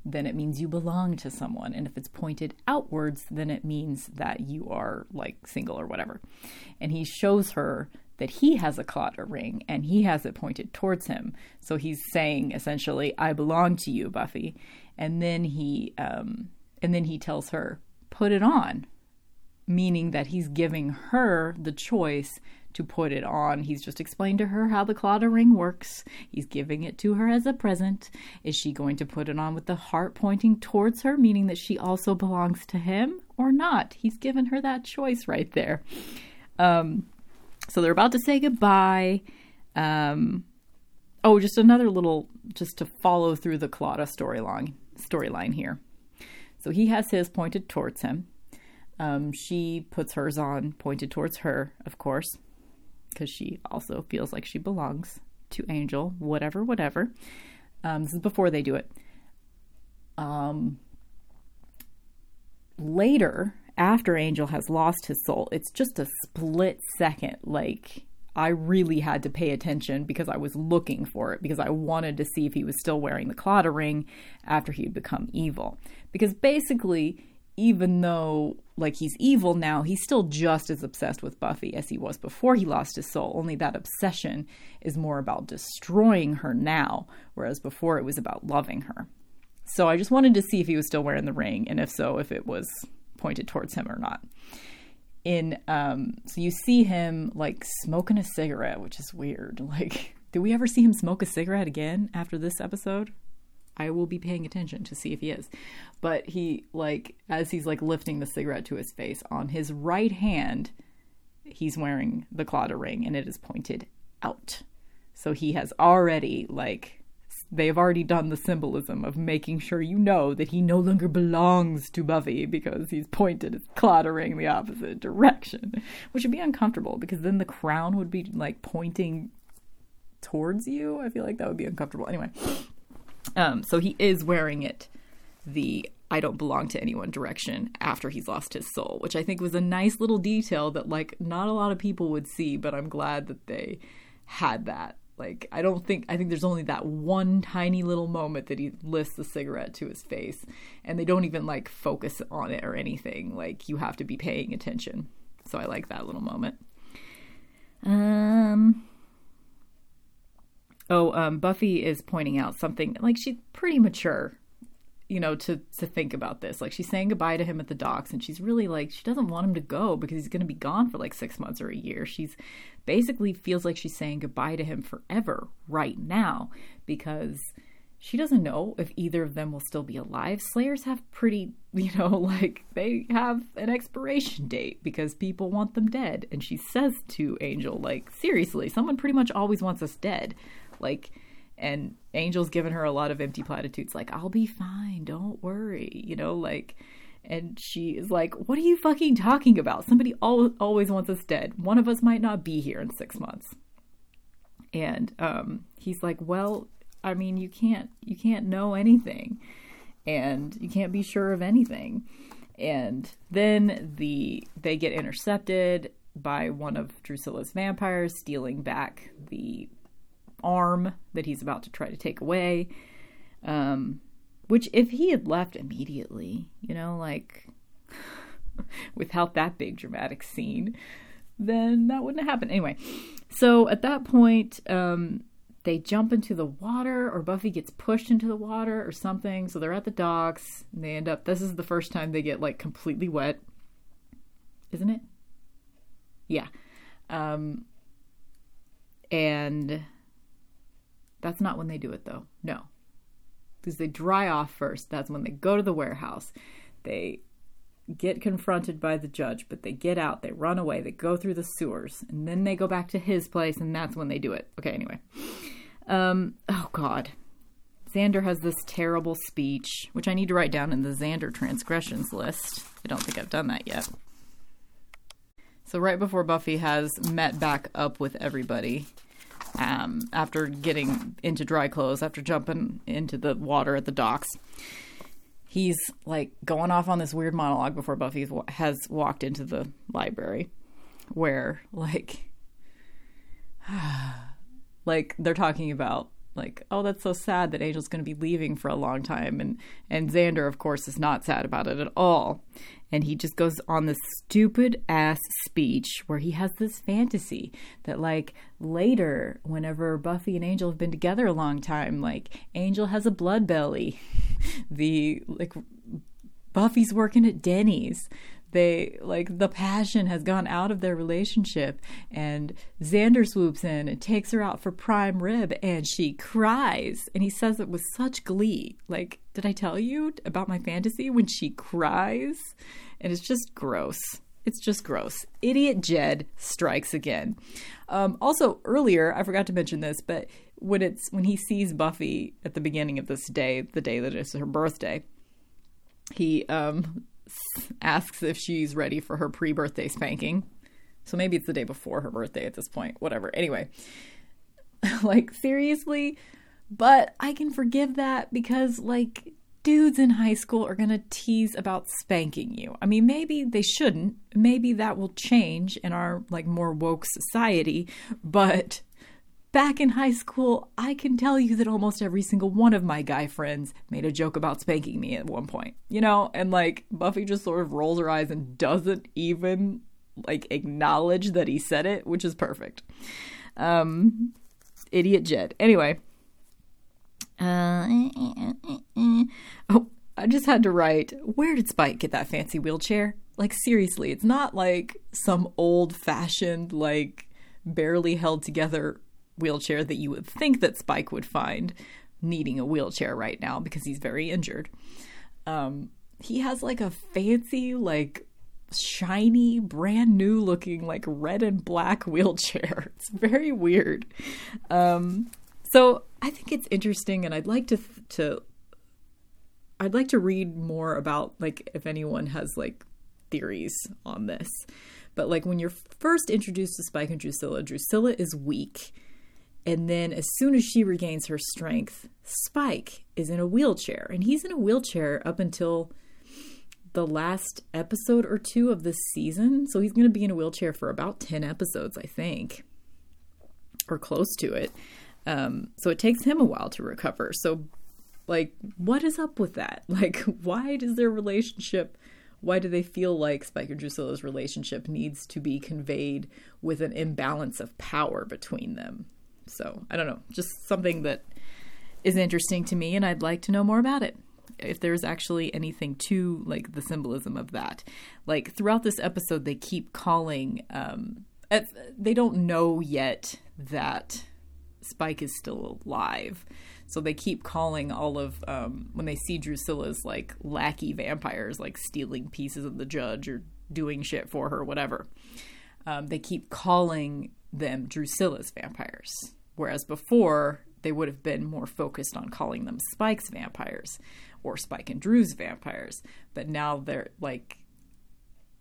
then it means you belong to someone. And if it's pointed outwards, then it means that you are like single or whatever. And he shows her that he has a Claddagh ring and he has it pointed towards him. So he's saying essentially, I belong to you, Buffy. And then he um and then he tells her, put it on meaning that he's giving her the choice to put it on. He's just explained to her how the Claddagh ring works. He's giving it to her as a present. Is she going to put it on with the heart pointing towards her, meaning that she also belongs to him, or not? He's given her that choice right there. Um, so they're about to say goodbye. Um, oh, just another little, just to follow through the Claddagh storyline storyline here. So he has his pointed towards him. Um, she puts hers on pointed towards her, of course, because she also feels like she belongs to Angel, whatever, whatever. Um, this is before they do it. Um, later, after Angel has lost his soul, it's just a split second. Like, I really had to pay attention because I was looking for it, because I wanted to see if he was still wearing the Claddagh ring after he'd become evil. Because basically, even though like he's evil now, he's still just as obsessed with Buffy as he was before he lost his soul. Only that obsession is more about destroying her now, whereas before it was about loving her. So I just wanted to see if he was still wearing the ring, and if so, if it was pointed towards him or not. In um, so you see him like smoking a cigarette, which is weird. Like, do we ever see him smoke a cigarette again after this episode? I will be paying attention to see if he is. But he like as he's like lifting the cigarette to his face on his right hand, he's wearing the Claddagh ring and it is pointed out. So he has already like they've already done the symbolism of making sure you know that he no longer belongs to Buffy because he's pointed his Claddagh ring the opposite direction, which would be uncomfortable because then the crown would be like pointing towards you. I feel like that would be uncomfortable. Anyway, um, so he is wearing it the I don't belong to anyone direction after he's lost his soul, which I think was a nice little detail that like not a lot of people would see, but I'm glad that they had that. Like I don't think I think there's only that one tiny little moment that he lifts the cigarette to his face and they don't even like focus on it or anything. Like you have to be paying attention. So I like that little moment. Um Oh, um, Buffy is pointing out something like she's pretty mature, you know, to to think about this. Like she's saying goodbye to him at the docks, and she's really like she doesn't want him to go because he's going to be gone for like six months or a year. She's basically feels like she's saying goodbye to him forever right now because she doesn't know if either of them will still be alive. Slayers have pretty, you know, like they have an expiration date because people want them dead. And she says to Angel, like, seriously, someone pretty much always wants us dead. Like, and Angel's given her a lot of empty platitudes, like, I'll be fine, don't worry, you know, like, and she is like, What are you fucking talking about? Somebody al- always wants us dead. One of us might not be here in six months. And um, he's like, Well, I mean, you can't you can't know anything, and you can't be sure of anything. And then the they get intercepted by one of Drusilla's vampires, stealing back the arm that he's about to try to take away. Um, which, if he had left immediately, you know, like without that big dramatic scene, then that wouldn't have happened. Anyway, so at that point, um, they jump into the water or Buffy gets pushed into the water or something. So they're at the docks and they end up this is the first time they get like completely wet. Isn't it? Yeah. Um and that's not when they do it though. No. Because they dry off first. That's when they go to the warehouse. They get confronted by the judge, but they get out, they run away, they go through the sewers, and then they go back to his place, and that's when they do it. Okay, anyway. Um, oh, God. Xander has this terrible speech, which I need to write down in the Xander transgressions list. I don't think I've done that yet. So, right before Buffy has met back up with everybody, um, after getting into dry clothes, after jumping into the water at the docks, he's like going off on this weird monologue before Buffy has walked into the library, where like, like they're talking about like, oh, that's so sad that Angel's going to be leaving for a long time, and and Xander, of course, is not sad about it at all, and he just goes on this stupid ass speech where he has this fantasy that like later, whenever Buffy and Angel have been together a long time, like Angel has a blood belly, the like Buffy's working at Denny's they like the passion has gone out of their relationship. And Xander swoops in and takes her out for prime rib and she cries. And he says it with such glee. Like did I tell you about my fantasy when she cries? And it's just gross. It's just gross. Idiot Jed strikes again. Um, also earlier I forgot to mention this but when it's when he sees Buffy at the beginning of this day the day that is her birthday he um asks if she's ready for her pre birthday spanking. So maybe it's the day before her birthday at this point. Whatever. Anyway, like, seriously? But I can forgive that because, like, dudes in high school are going to tease about spanking you. I mean, maybe they shouldn't. Maybe that will change in our, like, more woke society. But back in high school, I can tell you that almost every single one of my guy friends made a joke about spanking me at one point, you know? And like Buffy just sort of rolls her eyes and doesn't even like acknowledge that he said it, which is perfect. Um, idiot Jed. Anyway. Uh, oh, I just had to write, where did Spike get that fancy wheelchair? Like, seriously, it's not like some old fashioned, like, barely held together wheelchair that you would think that Spike would find needing a wheelchair right now because he's very injured. Um, he has like a fancy, like shiny, brand new looking, like red and black wheelchair. It's very weird. Um, so I think it's interesting, and I'd like to to I'd like to read more about like if anyone has like theories on this. But like when you're first introduced to Spike and Drusilla, Drusilla is weak and then, as soon as she regains her strength, Spike is in a wheelchair. And he's in a wheelchair up until the last episode or two of this season. So he's going to be in a wheelchair for about 10 episodes, I think, or close to it. Um, so it takes him a while to recover. So, like, what is up with that? Like, why does their relationship. Why do they feel like Spike and Drusilla's relationship needs to be conveyed with an imbalance of power between them? So I don't know, just something that is interesting to me, and I'd like to know more about it. If there's actually anything to like the symbolism of that, like throughout this episode, they keep calling. Um, they don't know yet that Spike is still alive, So they keep calling all of um, when they see Drusilla's like lackey vampires, like stealing pieces of the judge or doing shit for her, whatever. Um, they keep calling them Drusilla's vampires, whereas before they would have been more focused on calling them Spike's vampires or Spike and Dru's vampires. But now they're like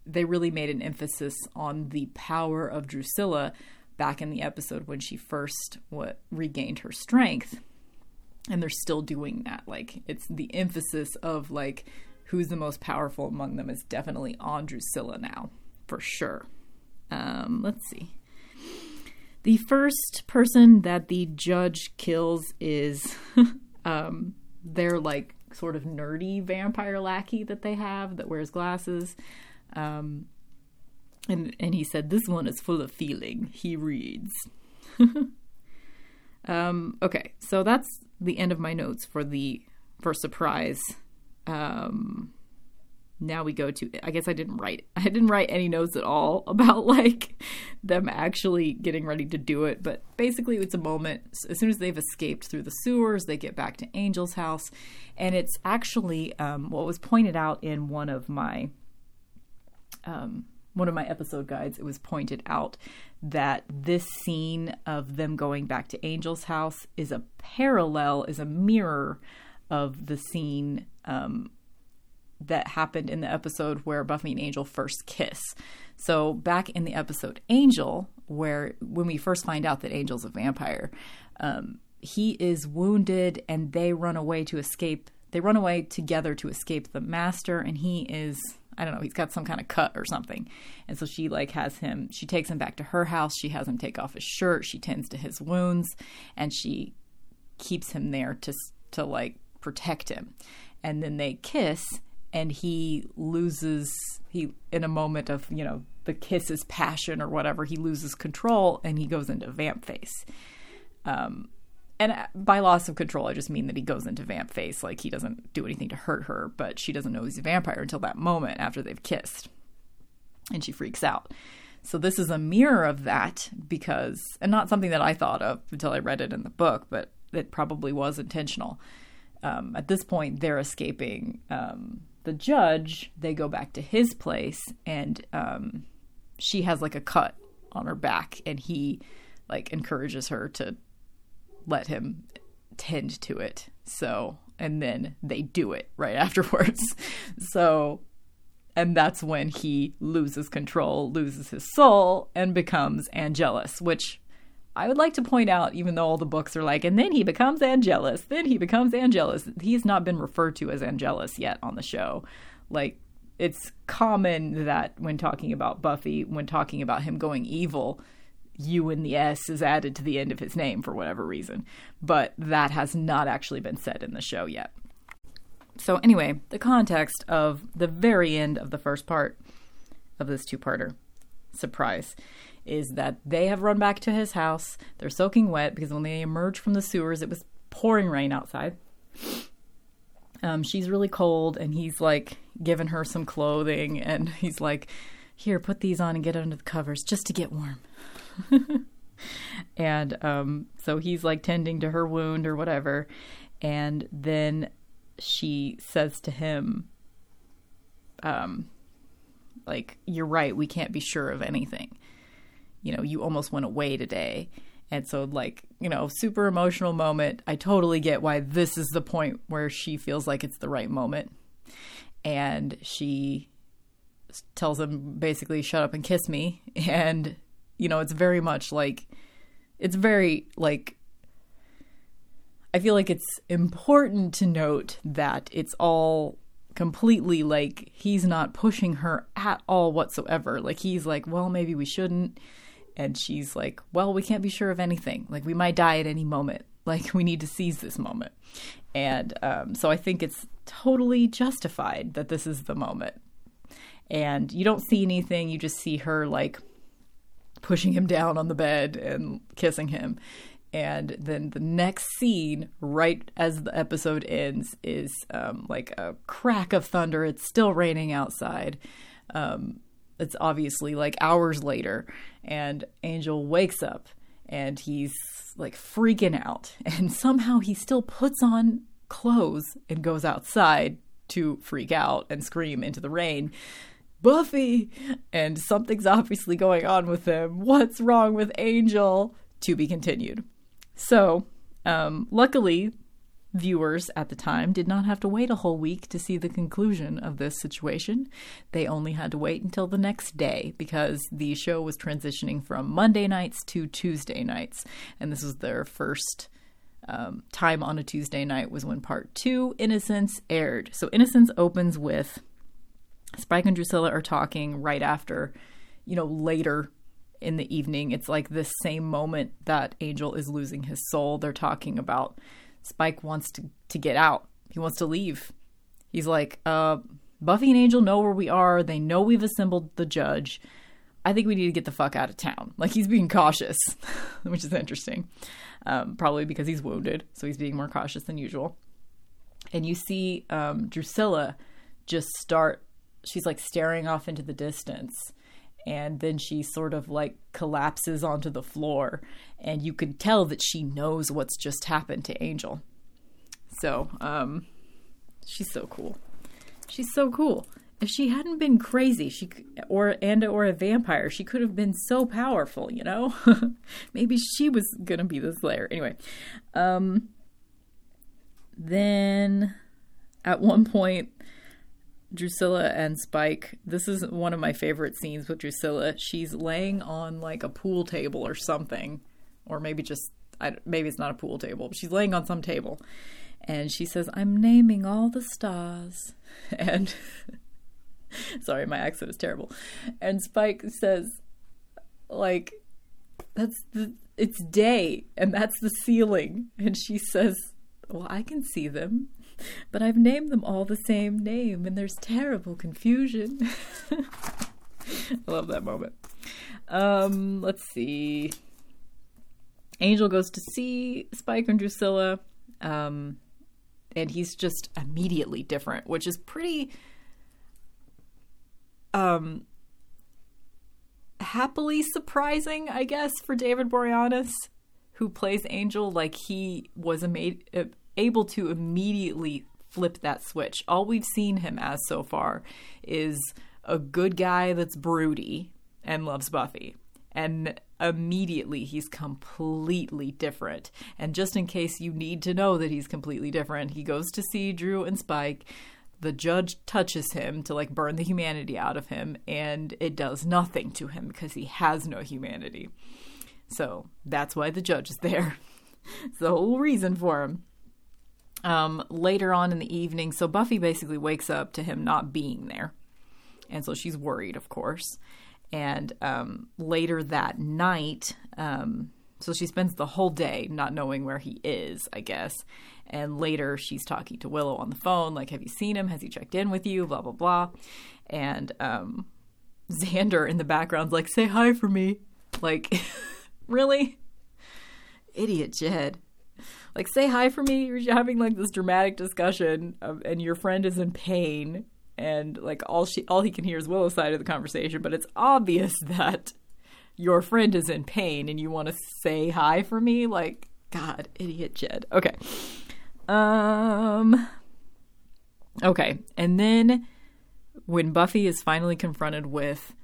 they really made an emphasis on the power of Drusilla back in the episode when she first what regained her strength. And they're still doing that. Like it's the emphasis of like who's the most powerful among them is definitely on Drusilla now for sure. Um, let's see the first person that the judge kills is um, their like sort of nerdy vampire lackey that they have that wears glasses. Um, and and he said this one is full of feeling. He reads. Um, okay so that's the end of my notes for the for surprise. Um, now we go to i guess i didn't write i didn't write any notes at all about like them actually getting ready to do it but basically it's a moment as soon as they've escaped through the sewers they get back to angel's house and it's actually um, what was pointed out in one of my um, one of my episode guides, it was pointed out that this scene of them going back to Angel's house is a parallel, is a mirror of the scene um, that happened in the episode where Buffy and Angel first kiss. So back in the episode Angel, where when we first find out that Angel's a vampire, um, he is wounded and they run away to escape. They run away together to escape the master, and he is I don't know, he's got some kind of cut or something. And so she like has him she takes him back to her house, she has him take off his shirt, she tends to his wounds and she keeps him there to to like protect him. And then they kiss and he loses he in a moment of, you know, the kiss is passion or whatever, he loses control and he goes into vamp face. Um and by loss of control, I just mean that he goes into vamp face, like he doesn't do anything to hurt her, but she doesn't know he's a vampire until that moment after they've kissed. And she freaks out. So this is a mirror of that because, and not something that I thought of until I read it in the book, but it probably was intentional. Um, at this point, they're escaping um, the judge. They go back to his place, and um, she has like a cut on her back, and he like encourages her to let him tend to it. So, and then they do it right afterwards. So, and that's when he loses control, loses his soul, and becomes Angelus, which I would like to point out, even though all the books are like, and then he becomes Angelus, then he becomes Angelus. He's not been referred to as Angelus yet on the show. Like, it's common that when talking about Buffy, when talking about him going evil, U and the S is added to the end of his name for whatever reason. But that has not actually been said in the show yet. So, anyway, the context of the very end of the first part of this two parter surprise is that they have run back to his house. They're soaking wet because when they emerged from the sewers, it was pouring rain outside. Um, she's really cold, and he's like giving her some clothing, and he's like, Here, put these on and get under the covers just to get warm. and um, so he's like tending to her wound or whatever. And then she says to him, um, like, you're right, we can't be sure of anything. You know, you almost went away today. And so, like, you know, super emotional moment. I totally get why this is the point where she feels like it's the right moment. And she tells him basically, shut up and kiss me. And you know, it's very much like it's very like I feel like it's important to note that it's all completely like he's not pushing her at all whatsoever. Like he's like, well, maybe we shouldn't. And she's like, well, we can't be sure of anything. Like we might die at any moment. Like we need to seize this moment. And um, so I think it's totally justified that this is the moment. And you don't see anything, you just see her like pushing him down on the bed and kissing him. And then the next scene, right as the episode ends, is um, like a crack of thunder. It's still raining outside. Um, it's obviously like hours later, and Angel wakes up and he's like freaking out. And somehow he still puts on clothes and goes outside to freak out and scream into the rain. Buffy! And something's obviously going on with him. What's wrong with Angel? To be continued. So, um, luckily, viewers at the time did not have to wait a whole week to see the conclusion of this situation. They only had to wait until the next day because the show was transitioning from Monday nights to Tuesday nights. And this was their first um, time on a Tuesday night was when part two, Innocence, aired. So Innocence opens with Spike and Drusilla are talking right after, you know, later in the evening. It's like this same moment that Angel is losing his soul. They're talking about Spike wants to, to get out. He wants to leave. He's like, uh, Buffy and Angel know where we are. They know we've assembled the judge. I think we need to get the fuck out of town. Like he's being cautious, which is interesting. Um, probably because he's wounded, so he's being more cautious than usual. And you see um, Drusilla just start. She's like staring off into the distance, and then she sort of like collapses onto the floor. And you can tell that she knows what's just happened to angel. So um she's so cool. She's so cool. If she hadn't been crazy she or and or a vampire she could have been so powerful you know? Maybe she was gonna be the slayer. Anyway um then at one point Drusilla and Spike. This is one of my favorite scenes with Drusilla. She's laying on like a pool table or something, or maybe just I, maybe it's not a pool table. But she's laying on some table, and she says, "I'm naming all the stars." And sorry, my accent is terrible. And Spike says, like, that's the it's day, and that's the ceiling. And she says, "Well, I can see them." But I've named them all the same name, and there's terrible confusion. I love that moment. Um, let's see. Angel goes to see Spike and Drusilla, um, and he's just immediately different, which is pretty um, happily surprising, I guess, for David Boreanaz, who plays Angel. Like he was a made, able to immediately flip that switch. All we've seen him as so far is a good guy that's broody and loves Buffy. And immediately he's completely different. And just in case you need to know that he's completely different, he goes to see Dru and Spike. The judge touches him to like burn the humanity out of him, and it does nothing to him because he has no humanity. So that's why the judge is there. it's the whole reason for him um, later on in the evening. So Buffy basically wakes up to him not being there. And so she's worried, of course. And um, later that night, um, so she spends the whole day not knowing where he is, I guess. And later she's talking to Willow on the phone, like, Have you seen him? Has he checked in with you? Blah, blah, blah. And um, Xander in the background's like, Say hi for me. Like, really? Idiot Jed like say hi for me. You're having like this dramatic discussion of, and your friend is in pain and like all she all he can hear is willow's side of the conversation but it's obvious that your friend is in pain and you want to say hi for me? Like god idiot jed. Okay. Um okay. And then when buffy is finally confronted with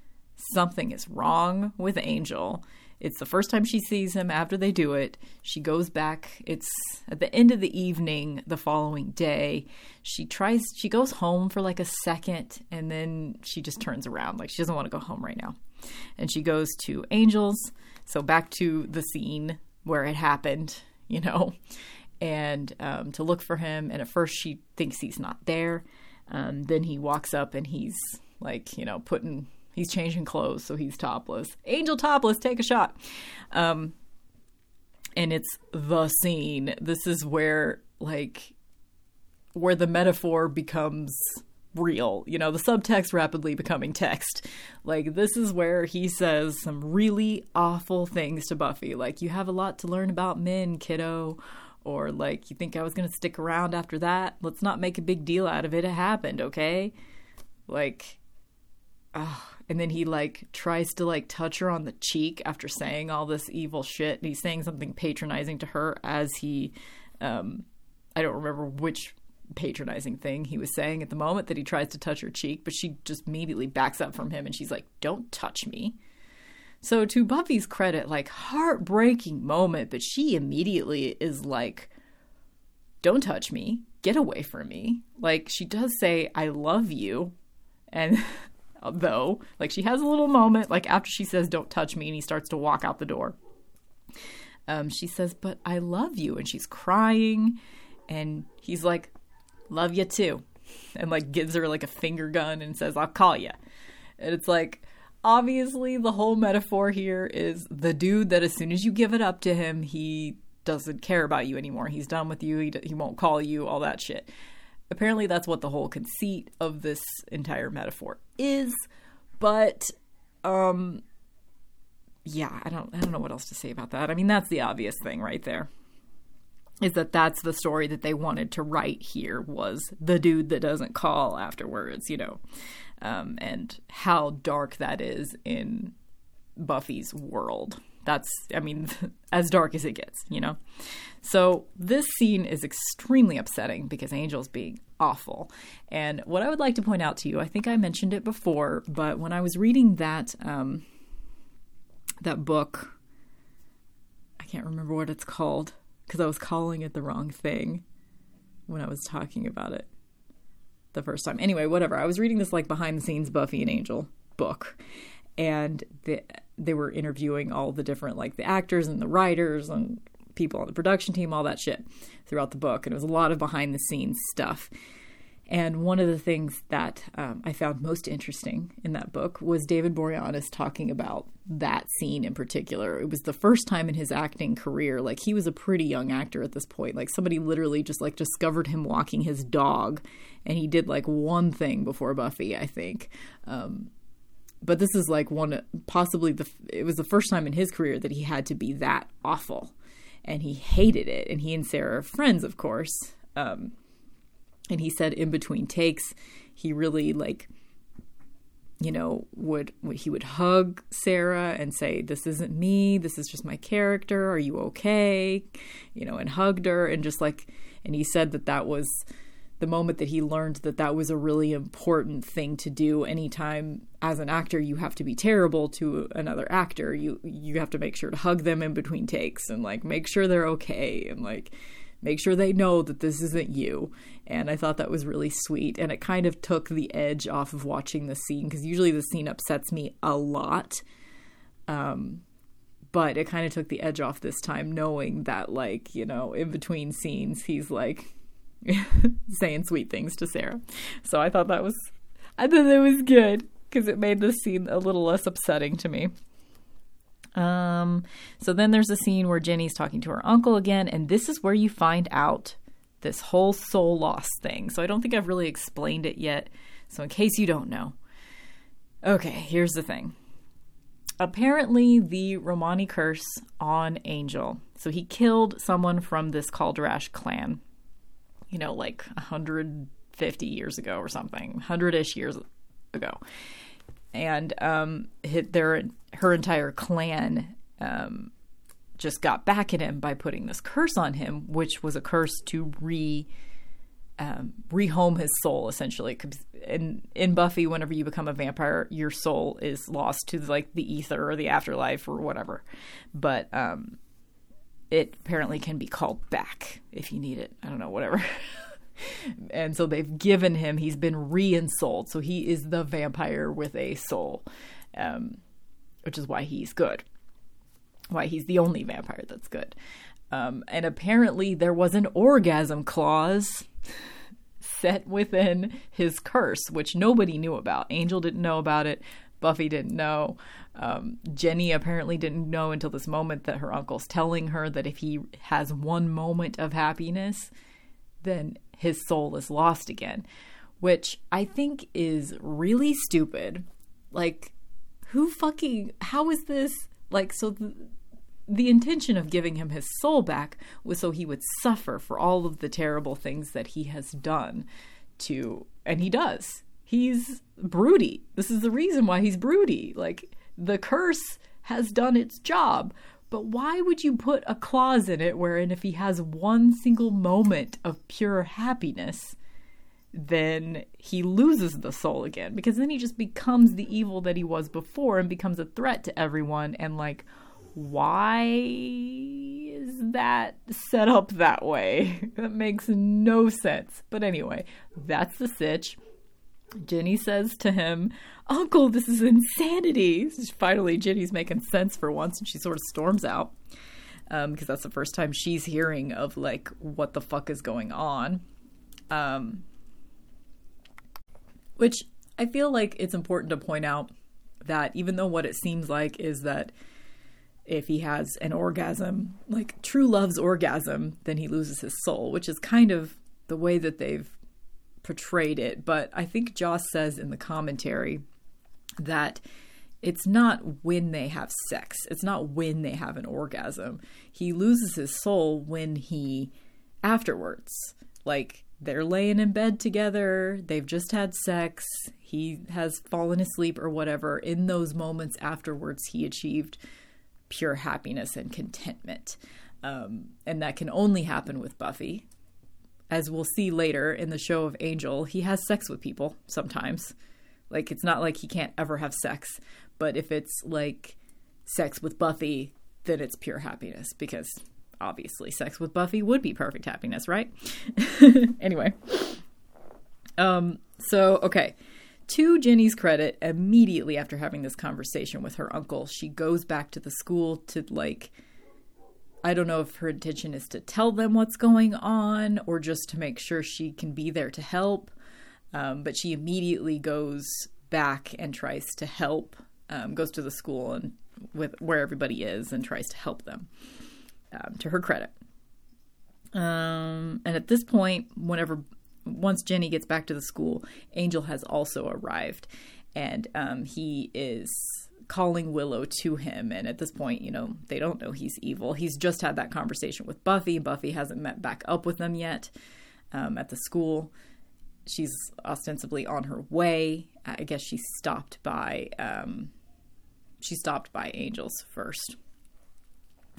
something is wrong with angel it's the first time she sees him after they do it. She goes back. It's at the end of the evening the following day. She tries, she goes home for like a second and then she just turns around. Like she doesn't want to go home right now. And she goes to Angels. So back to the scene where it happened, you know, and um, to look for him. And at first she thinks he's not there. Um, then he walks up and he's like, you know, putting He's changing clothes, so he's topless. Angel topless, take a shot. Um, and it's the scene. This is where, like, where the metaphor becomes real. You know, the subtext rapidly becoming text. Like, this is where he says some really awful things to Buffy. Like, you have a lot to learn about men, kiddo. Or, like, you think I was going to stick around after that? Let's not make a big deal out of it. It happened, okay? Like, and then he like tries to like touch her on the cheek after saying all this evil shit. And he's saying something patronizing to her as he, um, I don't remember which patronizing thing he was saying at the moment that he tries to touch her cheek, but she just immediately backs up from him and she's like, "Don't touch me." So to Buffy's credit, like heartbreaking moment, but she immediately is like, "Don't touch me. Get away from me." Like she does say, "I love you." And though. Like she has a little moment, like after she says, Don't touch me, and he starts to walk out the door. Um, she says, But I love you. And she's crying. And he's like, Love you too. And like gives her like a finger gun and says, I'll call you. And it's like, obviously, the whole metaphor here is the dude that as soon as you give it up to him, he doesn't care about you anymore. He's done with you. He, he won't call you, all that shit. Apparently, that's what the whole conceit of this entire metaphor is. But, um, yeah, I don't, I don't know what else to say about that. I mean, that's the obvious thing right there. Is that that's the story that they wanted to write here was the dude that doesn't call afterwards, you know, um, and how dark that is in Buffy's world that's i mean as dark as it gets you know? So this scene is extremely upsetting because angel's being awful. And what i would like to point out to you i think i mentioned it before but when i was reading that um that book i can't remember what it's called because i was calling it the wrong thing when i was talking about it the first time. Anyway whatever. I was reading this like behind the scenes buffy and angel book. And the they were interviewing all the different like the actors and the writers and people on the production team, all that shit throughout the book, and it was a lot of behind the scenes stuff. And one of the things that um, I found most interesting in that book was David Boreanaz talking about that scene in particular. It was the first time in his acting career, like he was a pretty young actor at this point. Like somebody literally just like discovered him walking his dog, and he did like one thing before Buffy, I think. Um, but this is like one possibly the it was the first time in his career that he had to be that awful. And he hated it. And he and sarah are friends of course. Um, and he said in between takes he really like you know would he would hug sarah and say this isn't me. This is just my character. Are you okay? You know and hugged her and just like and he said that that was the moment that he learned that that was a really important thing to do. Anytime as an actor you have to be terrible to another actor. You you have to make sure to hug them in between takes and like make sure they're okay and like make sure they know that this isn't you. And i thought that was really sweet. And it kind of took the edge off of watching the scene because usually the scene upsets me a lot. Um but it kind of took the edge off this time knowing that like you know in between scenes he's like saying sweet things to Sarah. So I thought that was, I thought that was good because it made the scene a little less upsetting to me. Um, so then there's a scene where Jenny's talking to her uncle again, and this is where you find out this whole soul loss thing. So I don't think I've really explained it yet. So in case you don't know, okay, here's the thing. Apparently, the Romani curse on Angel. So he killed someone from this Kalderash clan you know, like 150 years ago or something, 100-ish years ago. And um, their her entire clan um, just got back at him by putting this curse on him, which was a curse to re um, rehome his soul essentially. In in Buffy, whenever you become a vampire, your soul is lost to like the ether or the afterlife or whatever. But um, it apparently can be called back if you need it. I don't know, whatever. and so they've given him, he's been re-ensouled. So he is the vampire with a soul, um, which is why he's good. Why he's the only vampire that's good. Um, and apparently there was an orgasm clause set within his curse, which nobody knew about. Angel didn't know about it. Buffy didn't know. Um, Jenny apparently didn't know until this moment that her uncle's telling her that if he has one moment of happiness, then his soul is lost again, which I think is really stupid. Like, who fucking, how is this? Like, so the, the intention of giving him his soul back was so he would suffer for all of the terrible things that he has done to, and he does he's broody. This is the reason why he's broody. Like the curse has done its job. But why would you put a clause in it wherein if he has one single moment of pure happiness, then he loses the soul again? Because then he just becomes the evil that he was before and becomes a threat to everyone. And like, why is that set up that way? that makes no sense. But anyway, that's the sitch. Jenny says to him, Uncle, this is insanity. Finally, Jenny's making sense for once, and she sort of storms out because um, that's the first time she's hearing of like what the fuck is going on. Um, which I feel like it's important to point out that even though what it seems like is that if he has an orgasm, like true love's orgasm, then he loses his soul, which is kind of the way that they've portrayed it. But I think Joss says in the commentary that it's not when they have sex, it's not when they have an orgasm. He loses his soul when he afterwards, like they're laying in bed together, they've just had sex, he has fallen asleep or whatever. In those moments afterwards, he achieved pure happiness and contentment. Um, and that can only happen with Buffy as we'll see later in the show of Angel, he has sex with people sometimes. Like it's not like he can't ever have sex, but if it's like sex with Buffy, then it's pure happiness because obviously sex with Buffy would be perfect happiness, right? anyway. Um so okay. To Jenny's credit, immediately after having this conversation with her uncle, she goes back to the school to like I don't know if her intention is to tell them what's going on or just to make sure she can be there to help. Um, but she immediately goes back and tries to help, um, goes to the school and with where everybody is and tries to help them. Um, to her credit. Um, and at this point, whenever once Jenny gets back to the school, Angel has also arrived, and um, he is calling Willow to him. And at this point, you know, they don't know he's evil. He's just had that conversation with Buffy. Buffy hasn't met back up with them yet um, at the school. She's ostensibly on her way. I guess she stopped by. Um, she stopped by Angel's first.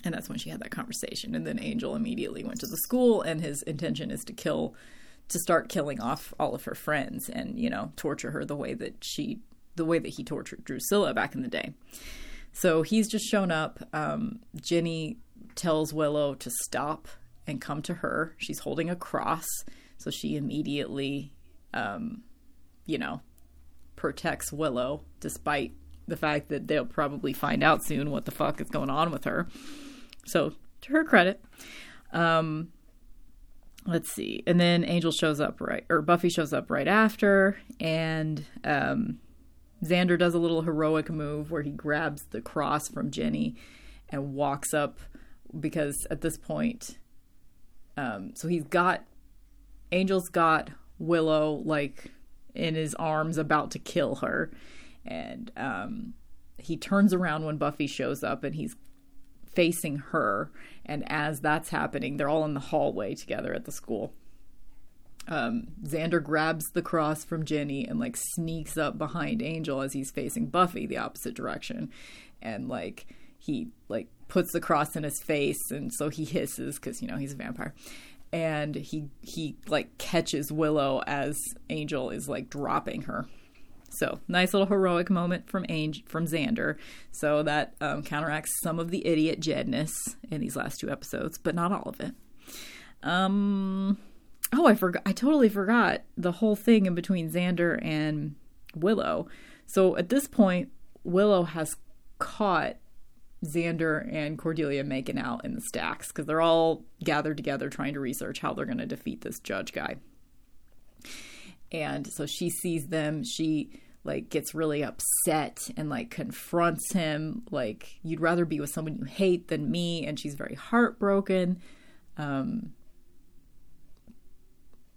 And that's when she had that conversation. And then Angel immediately went to the school, and his intention is to kill, to start killing off all of her friends and, you know, torture her the way that she the way that he tortured Drusilla back in the day. So he's just shown up. Um, Jenny tells Willow to stop and come to her. She's holding a cross, so she immediately, um, you know, protects Willow, despite the fact that they'll probably find out soon what the fuck is going on with her. So, to her credit. Um, let's see. And then Angel shows up right, or Buffy shows up right after, and um, Xander does a little heroic move where he grabs the cross from Jenny and walks up because at this point, um, so he's got Angel's got Willow like in his arms about to kill her, and um, he turns around when Buffy shows up and he's facing her. And as that's happening, they're all in the hallway together at the school. Um, Xander grabs the cross from Jenny and like sneaks up behind Angel as he's facing Buffy the opposite direction, and like he like puts the cross in his face, and so he hisses because you know he's a vampire, and he he like catches Willow as Angel is like dropping her. So nice little heroic moment from Angel from Xander. So that um, counteracts some of the idiot Jedness in these last two episodes, but not all of it. Um, Oh, I forgot. I totally forgot the whole thing in between Xander and Willow. So at this point, Willow has caught Xander and Cordelia making out in the stacks because they're all gathered together trying to research how they're going to defeat this judge guy. And so she sees them. She like gets really upset and like confronts him like you'd rather be with someone you hate than me and she's very heartbroken um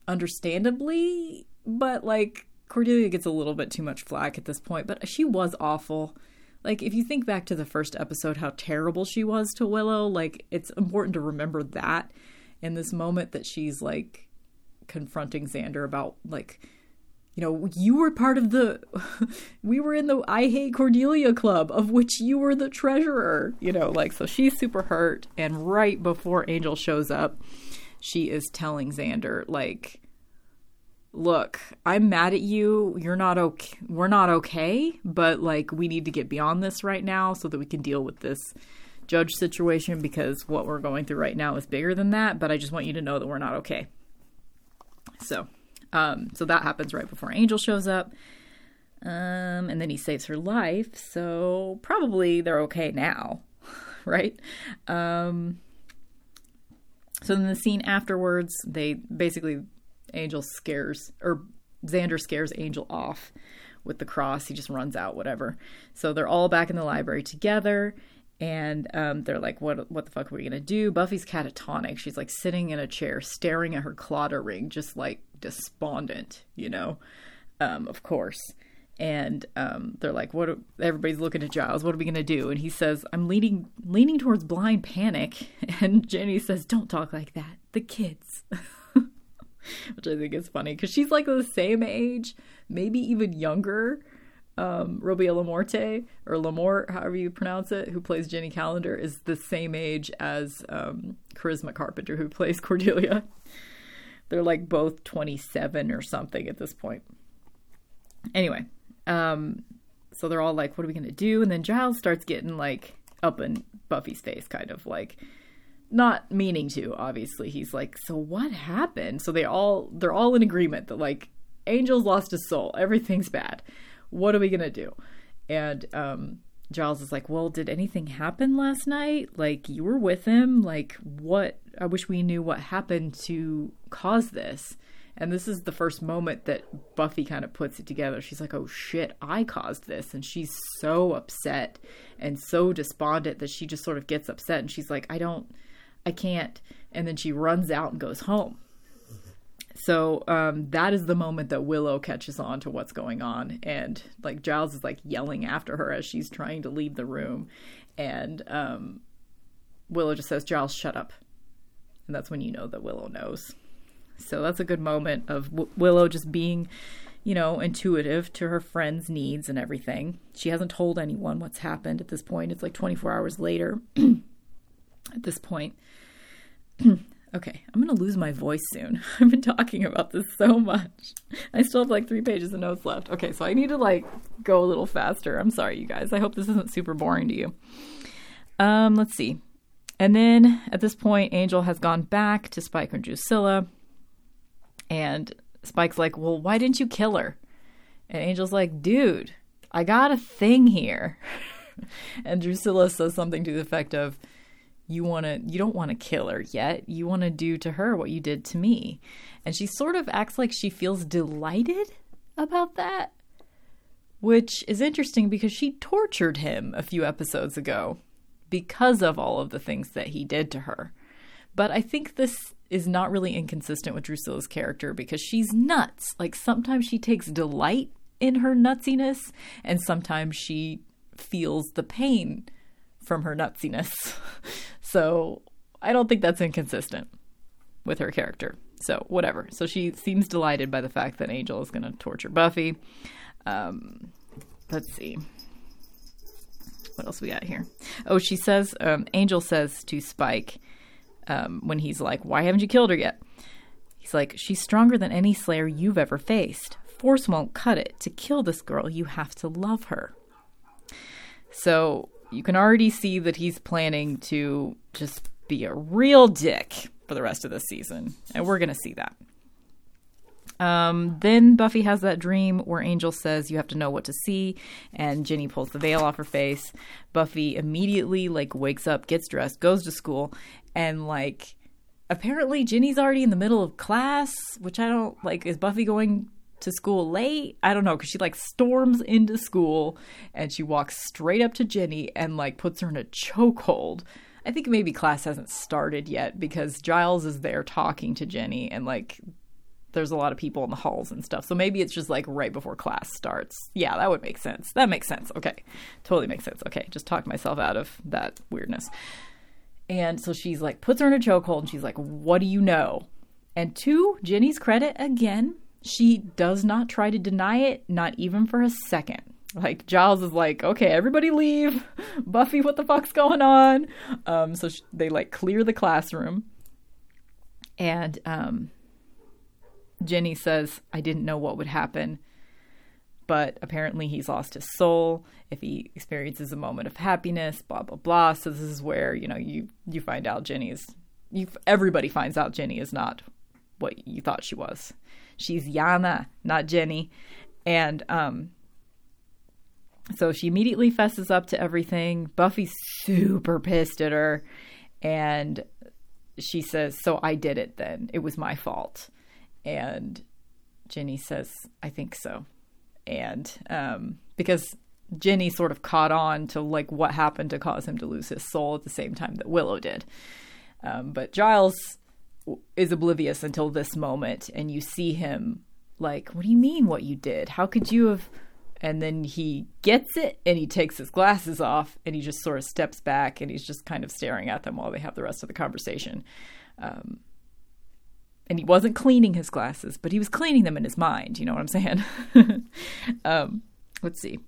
understandably, but like Cordelia gets a little bit too much flack at this point, but she was awful. Like if you think back to the first episode how terrible she was to Willow, like it's important to remember that in this moment that she's like confronting Xander about like you know, you were part of the, we were in the I Hate Cordelia club, of which you were the treasurer, you know, like, so she's super hurt. And right before Angel shows up, she is telling Xander, like, look, I'm mad at you. You're not okay. We're not okay, but like, we need to get beyond this right now so that we can deal with this judge situation because what we're going through right now is bigger than that. But I just want you to know that we're not okay. So, um, so that happens right before Angel shows up. Um, and then he saves her life. So probably they're okay now, right? Um, so then the scene afterwards, they basically Angel scares or Xander scares Angel off with the cross. He just runs out, whatever. So they're all back in the library together, and um, they're like, "What? What the fuck are we gonna do?" Buffy's catatonic. She's like sitting in a chair, staring at her Claddagh ring, just like despondent, you know. Um, of course. And um, they're like, "What?" Are, everybody's looking at Giles. What are we gonna do? And he says, "I'm leaning, leaning towards blind panic." And Jenny says, "Don't talk like that. The kids." which I think is funny because she's like the same age, maybe even younger. Um, Robia LaMorte or Lamort, however you pronounce it, who plays Jenny Calendar, is the same age as um, Charisma Carpenter, who plays Cordelia. They're like both 27 or something at this point. Anyway, um, so they're all like, what are we going to do? And then Giles starts getting like up in Buffy's face, kind of like, not meaning to obviously. He's like so what happened? So they all they're all in agreement that like angel's lost his soul. Everything's bad. What are we gonna do? And um giles is like well did anything happen last night? Like you were with him. Like what i wish we knew what happened to cause this. And this is the first moment that buffy kind of puts it together. She's like oh shit i caused this. And she's so upset and so despondent that she just sort of gets upset. And she's like i don't I can't. And then she runs out and goes home. So um, that is the moment that Willow catches on to what's going on, and like Giles is like yelling after her as she's trying to leave the room, and um, Willow just says, "Giles, shut up," and that's when you know that Willow knows. So that's a good moment of w- Willow just being, you know, intuitive to her friend's needs and everything. She hasn't told anyone what's happened at this point. It's like 24 hours later. at this point. okay, I'm going to lose my voice soon. I've been talking about this so much. I still have like three pages of notes left. Okay, so I need to like go a little faster. I'm sorry, you guys. I hope this isn't super boring to you. Um, let's see. And then at this point, Angel has gone back to Spike and Drusilla. And Spike's like, Well, why didn't you kill her? And Angel's like, Dude, I got a thing here. and Drusilla says something to the effect of, you want to you don't want to kill her yet. You want to do to her what you did to me. And she sort of acts like she feels delighted about that which is interesting because she tortured him a few episodes ago because of all of the things that he did to her. But i think this is not really inconsistent with drusilla's character because she's nuts. Like sometimes she takes delight in her nutsiness and sometimes she feels the pain from her nutsiness. so I don't think that's inconsistent with her character. So whatever. So she seems delighted by the fact that Angel is going to torture Buffy. Um, let's see. What else we got here? Oh, she says, um, Angel says to Spike um, when he's like, Why haven't you killed her yet? He's like, She's stronger than any Slayer you've ever faced. Force won't cut it. To kill this girl, you have to love her. So you can already see that he's planning to just be a real dick for the rest of the season. And we're going to see that. Um, then Buffy has that dream where Angel says you have to know what to see, and Jenny pulls the veil off her face. Buffy immediately like wakes up, gets dressed, goes to school, and like apparently Jenny's already in the middle of class, which I don't like. Is Buffy going to school late. I don't know because she like storms into school and she walks straight up to Jenny and like puts her in a chokehold. I think maybe class hasn't started yet because Giles is there talking to Jenny and like there's a lot of people in the halls and stuff. So maybe it's just like right before class starts. Yeah, that would make sense. That makes sense. Okay. Totally makes sense. Okay. Just talk myself out of that weirdness. And so she's like, puts her in a chokehold and she's like, what do you know? And to Jenny's credit, again, she does not try to deny it, not even for a second. Like Giles is like, okay, everybody leave. Buffy, what the fuck's going on? Um, so they like clear the classroom, and um, Jenny says, I didn't know what would happen, but apparently he's lost his soul. If he experiences a moment of happiness, blah blah blah. So this is where you know you you find out Jenny's, You everybody finds out Jenny is not what you thought she was. She's Yana, not Jenny, and um so she immediately fesses up to everything. Buffy's super pissed at her. And she says, So I did it then. It was my fault. And Jenny says, I think so. And um, because Jenny sort of caught on to like what happened to cause him to lose his soul at the same time that Willow did. Um, but Giles is oblivious until this moment. And you see him like, What do you mean what you did? How could you have and then he gets it and he takes his glasses off and he just sort of steps back and he's just kind of staring at them while they have the rest of the conversation. Um, and he wasn't cleaning his glasses, but he was cleaning them in his mind. You know what I'm saying? um, let's see.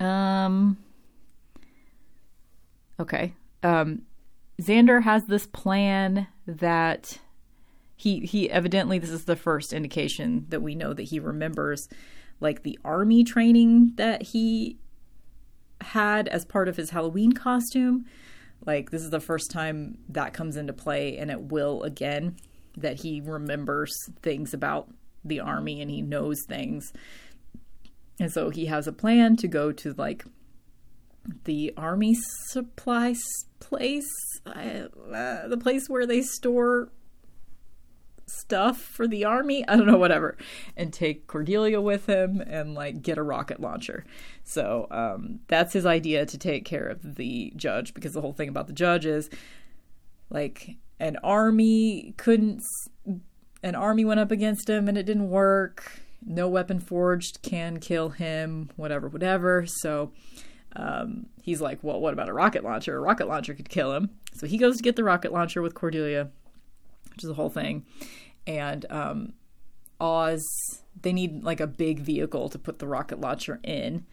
Um, okay. Um, Xander has this plan that he he evidently this is the first indication that we know that he remembers like the army training that he had as part of his Halloween costume. Like this is the first time that comes into play and it will again that he remembers things about the army and he knows things. And so he has a plan to go to like the army supply place, uh, the place where they store stuff for the army. I don't know, whatever. And take Cordelia with him and like get a rocket launcher. So um, that's his idea to take care of the judge because the whole thing about the judge is like an army couldn't, an army went up against him and it didn't work. No weapon forged can kill him, whatever, whatever. So um, he's like, well, what about a rocket launcher? A rocket launcher could kill him. So he goes to get the rocket launcher with Cordelia which is a whole thing. And um, Oz, they need like a big vehicle to put the rocket launcher in.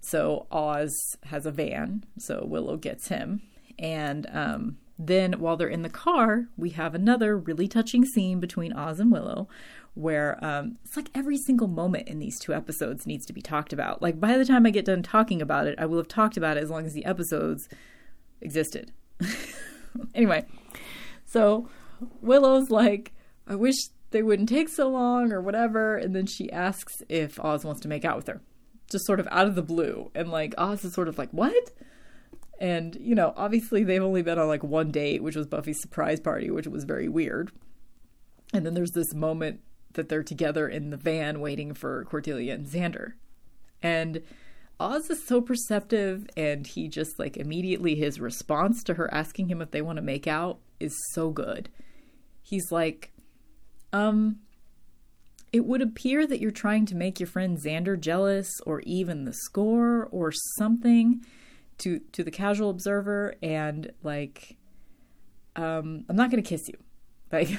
So Oz has a van, so Willow gets him. And um, then while they're in the car, we have another really touching scene between Oz and Willow where um, it's like every single moment in these two episodes needs to be talked about. Like by the time I get done talking about it, I will have talked about it as long as the episodes existed. anyway, so Willow's like, I wish they wouldn't take so long or whatever. And then she asks if Oz wants to make out with her, just sort of out of the blue. And like, Oz is sort of like, what? And, you know, obviously they've only been on like one date, which was Buffy's surprise party, which was very weird. And then there's this moment that they're together in the van waiting for Cordelia and Xander. And Oz is so perceptive, and he just like immediately his response to her asking him if they want to make out is so good he's like, um, it would appear that you're trying to make your friend Xander jealous or even the score or something to to the casual observer and like um I'm not going to kiss you. Like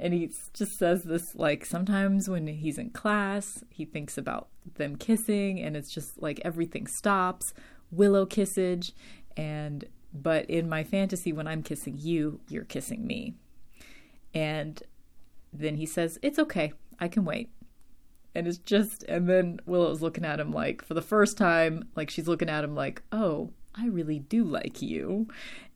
and he just says this like sometimes when he's in class, he thinks about them kissing and it's just like everything stops, willow kissage and but in my fantasy when I'm kissing you, you're kissing me. And then he says, It's okay. I can wait. And it's just, and then Willow's looking at him like, for the first time, like she's looking at him like, Oh, I really do like you.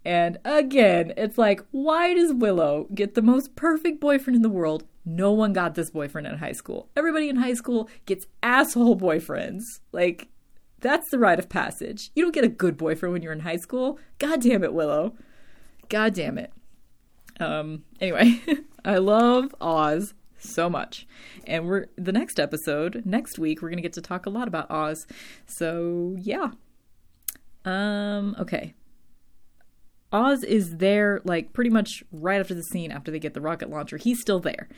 And again, it's like, why does Willow get the most perfect boyfriend in the world? No one got this boyfriend in high school. Everybody in high school gets asshole boyfriends. Like, that's the rite of passage. You don't get a good boyfriend when you're in high school. God damn it, Willow. God damn it. Um, anyway, I love Oz so much. And we're the next episode, next week, we're to get to talk a lot about Oz. So, yeah. Um, okay. Oz is there like pretty much right after the scene after they get the rocket launcher. He's still there.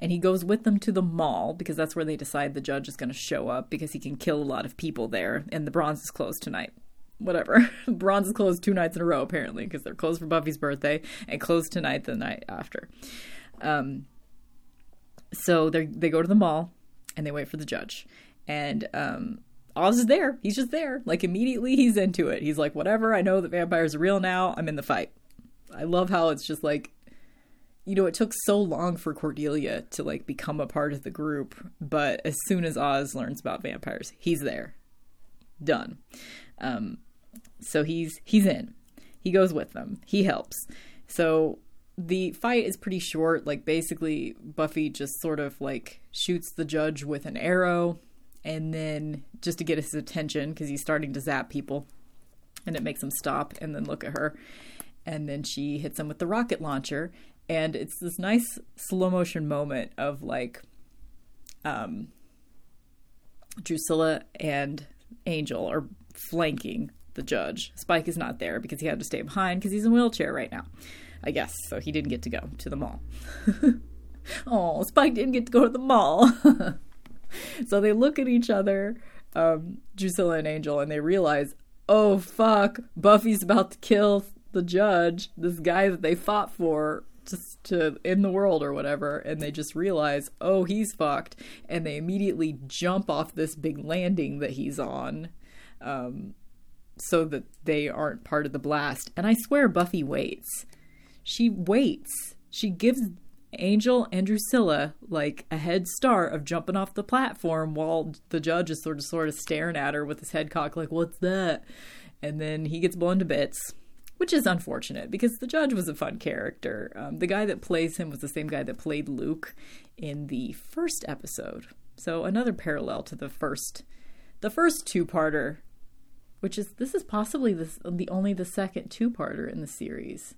And he goes with them to the mall because that's where they decide the judge is going to show up because he can kill a lot of people there and the bronze is closed tonight whatever. Bronze is closed two nights in a row apparently because they're closed for Buffy's birthday and closed tonight the night after. Um, so they they go to the mall and they wait for the judge. And um, Oz is there. He's just there. Like immediately he's into it. He's like, whatever, I know that vampires are real now. I'm in the fight. I love how it's just like you know, it took so long for Cordelia to like become a part of the group, but as soon as Oz learns about vampires, he's there. Done. Um, so he's he's in. He goes with them. He helps. So the fight is pretty short. Like basically, Buffy just sort of like shoots the judge with an arrow, and then just to get his attention because he's starting to zap people, and it makes him stop and then look at her. And then she hits him with the rocket launcher, and it's this nice slow motion moment of like um Drusilla and Angel are flanking the judge. Spike is not there because he had to stay behind because he's in a wheelchair right now. I guess so he didn't get to go to the mall. oh, Spike didn't get to go to the mall. so they look at each other, um, Drusilla and Angel, and they realize, oh fuck, Buffy's about to kill the judge, this guy that they fought for just to in the world or whatever. And they just realize oh he's fucked. And they immediately jump off this big landing that he's on um, so that they aren't part of the blast. And i swear buffy waits. She waits. She gives angel and drusilla like a head start of jumping off the platform while the judge is sort of sort of staring at her with his head cocked like what's that and then he gets blown to bits which is unfortunate because the judge was a fun character. Um, the guy that plays him was the same guy that played Luke in the first episode. So another parallel to the first, the first two-parter, which is this is possibly the the only the second two-parter in the series.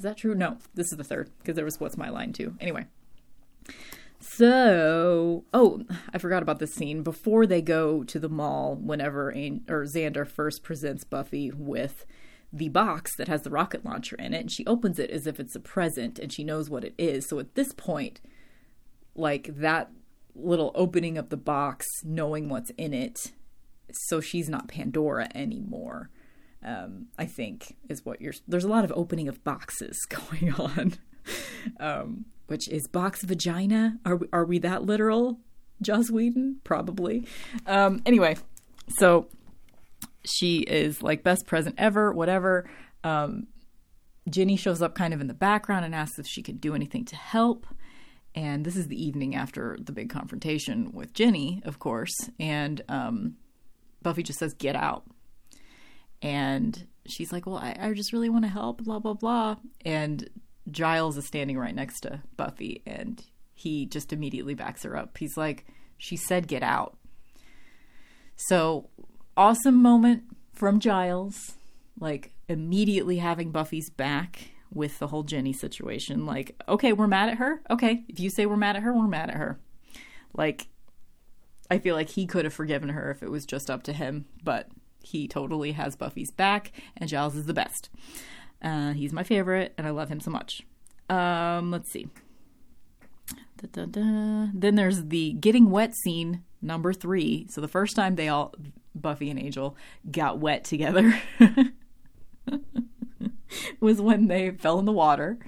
Is that true? No, this is the third because there was What's My Line too. Anyway. So, oh, I forgot about this scene. Before they go to the mall, whenever An- or Xander first presents Buffy with the box that has the rocket launcher in it and she opens it as if it's a present and she knows what it is. So at this point, like that little opening of the box, knowing what's in it, so she's not Pandora anymore. Um, I think is what you're. There's a lot of opening of boxes going on, um, which is box vagina. Are we, are we that literal, Joss Whedon? Probably. Um, anyway, so she is like best present ever, whatever. Um, Jenny shows up kind of in the background and asks if she can do anything to help. And this is the evening after the big confrontation with Jenny, of course. And um, Buffy just says, Get out. And she's like, Well, I, I just really want to help, blah, blah, blah. And Giles is standing right next to Buffy and he just immediately backs her up. He's like, She said, Get out. So awesome moment from Giles, like immediately having Buffy's back with the whole Jenny situation. Like, okay, we're mad at her. Okay, if you say we're mad at her, we're mad at her. Like, I feel like he could have forgiven her if it was just up to him, but he totally has Buffy's back, and Giles is the best. Uh, he's my favorite, and I love him so much. Um, let's see. Da, da, da. Then there's the getting wet scene number three. So the first time they all Buffy and Angel got wet together was when they fell in the water.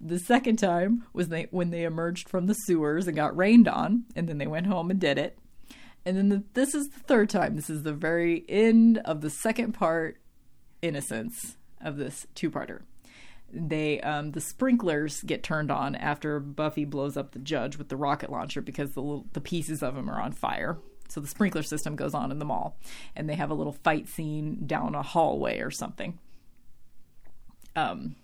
The second time was they when they emerged from the sewers and got rained on, and then they went home and did it. And then the, this is the third time. This is the very end of the second part, innocence of this two-parter. They um, the sprinklers get turned on after Buffy blows up the judge with the rocket launcher because the little, the pieces of him are on fire. So the sprinkler system goes on in the mall, and they have a little fight scene down a hallway or something. Um,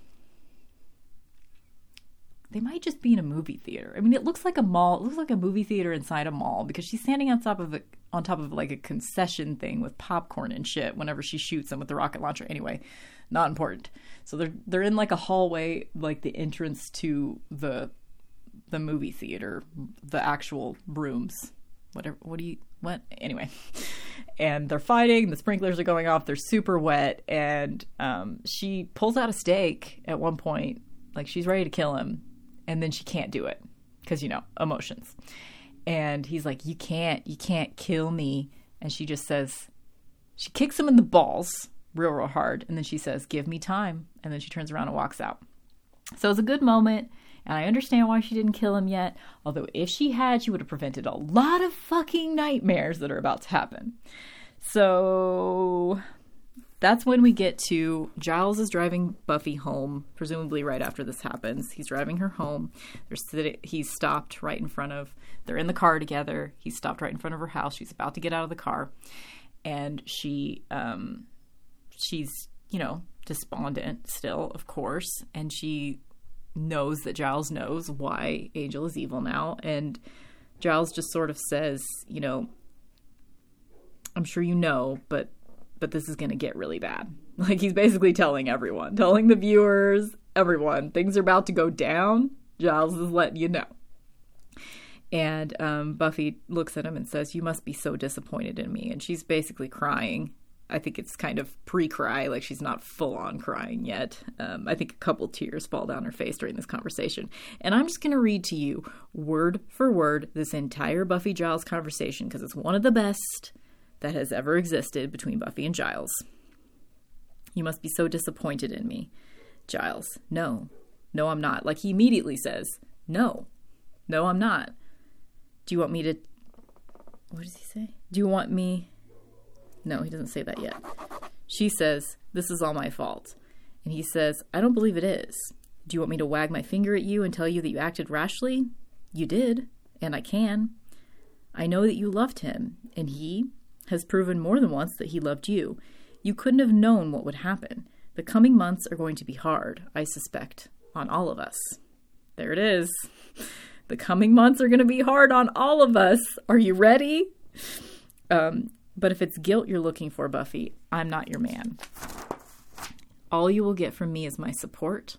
they might just be in a movie theater. I mean, it looks like a mall. It looks like a movie theater inside a mall because she's standing on top of a on top of like a concession thing with popcorn and shit. Whenever she shoots them with the rocket launcher, anyway, not important. So they're they're in like a hallway, like the entrance to the the movie theater, the actual rooms. Whatever. What do you what anyway and they're fighting the sprinklers are going off they're super wet and um, she pulls out a stake at one point like she's ready to kill him and then she can't do it because you know emotions. And he's like you can't you can't kill me. And she just says she kicks him in the balls real real hard and then she says give me time. And then she turns around and walks out. So it's a good moment And I understand why she didn't kill him yet, although if she had, she would have prevented a lot of fucking nightmares that are about to happen. So that's when we get to Giles is driving Buffy home, presumably right after this happens. He's driving her home. They're he's stopped right in front of. They're in the car together. He's stopped right in front of her house. She's about to get out of the car, and she, um, she's you know despondent still, of course, and she knows that Giles knows why Angel is evil now, and Giles just sort of says, you know, I'm sure you know, but but this is going to get really bad. Like he's basically telling everyone, telling the viewers, everyone, things are about to go down. Giles is letting you know. And um, Buffy looks at him and says, You must be so disappointed in me. And she's basically crying. I think it's kind of pre cry, like she's not full on crying yet. Um, I think a couple tears fall down her face during this conversation. And I'm just going to read to you, word for word, this entire Buffy Giles conversation because it's one of the best that has ever existed between Buffy and Giles. You must be so disappointed in me. Giles, no. No, I'm not. Like he immediately says, no. No, I'm not. Do you want me to. What does he say? Do you want me. No, he doesn't say that yet. She says, This is all my fault. And he says, I don't believe it is. Do you want me to wag my finger at you and tell you that you acted rashly? You did, and I can. I know that you loved him, and he, has proven more than once that he loved you. You couldn't have known what would happen. The coming months are going to be hard, I suspect, on all of us. There it is. The coming months are going to be hard on all of us. Are you ready? Um, but if it's guilt you're looking for, Buffy, I'm not your man. All you will get from me is my support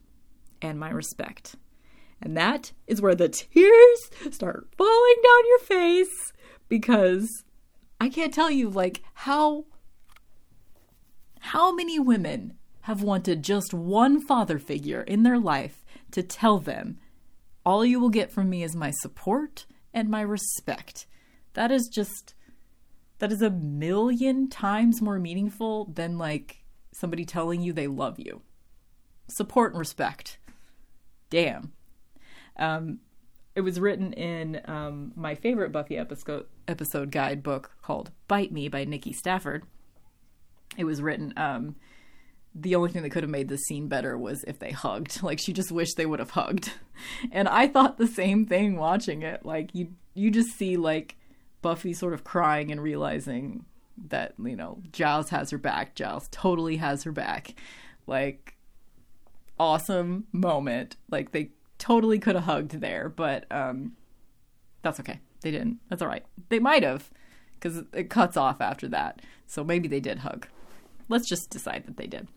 and my respect. And that is where the tears start falling down your face because I can't tell you like how how many women have wanted just one father figure in their life to tell them all you will get from me is my support and my respect. That is just that is a million times more meaningful than like somebody telling you they love you. Support and respect. Damn. Um, it was written in um, my favorite Buffy episode episode guide book called Bite Me by Nikki Stafford. It was written. Um, the only thing that could have made this scene better was if they hugged. Like she just wished they would have hugged, and I thought the same thing watching it. Like you, you just see like Buffy sort of crying and realizing that you know Giles has her back. Giles totally has her back. Like awesome moment. Like they totally could have hugged there, but um, that's okay. They didn't. That's all right. They might have, because it cuts off after that. So maybe they did hug. Let's just decide that they did.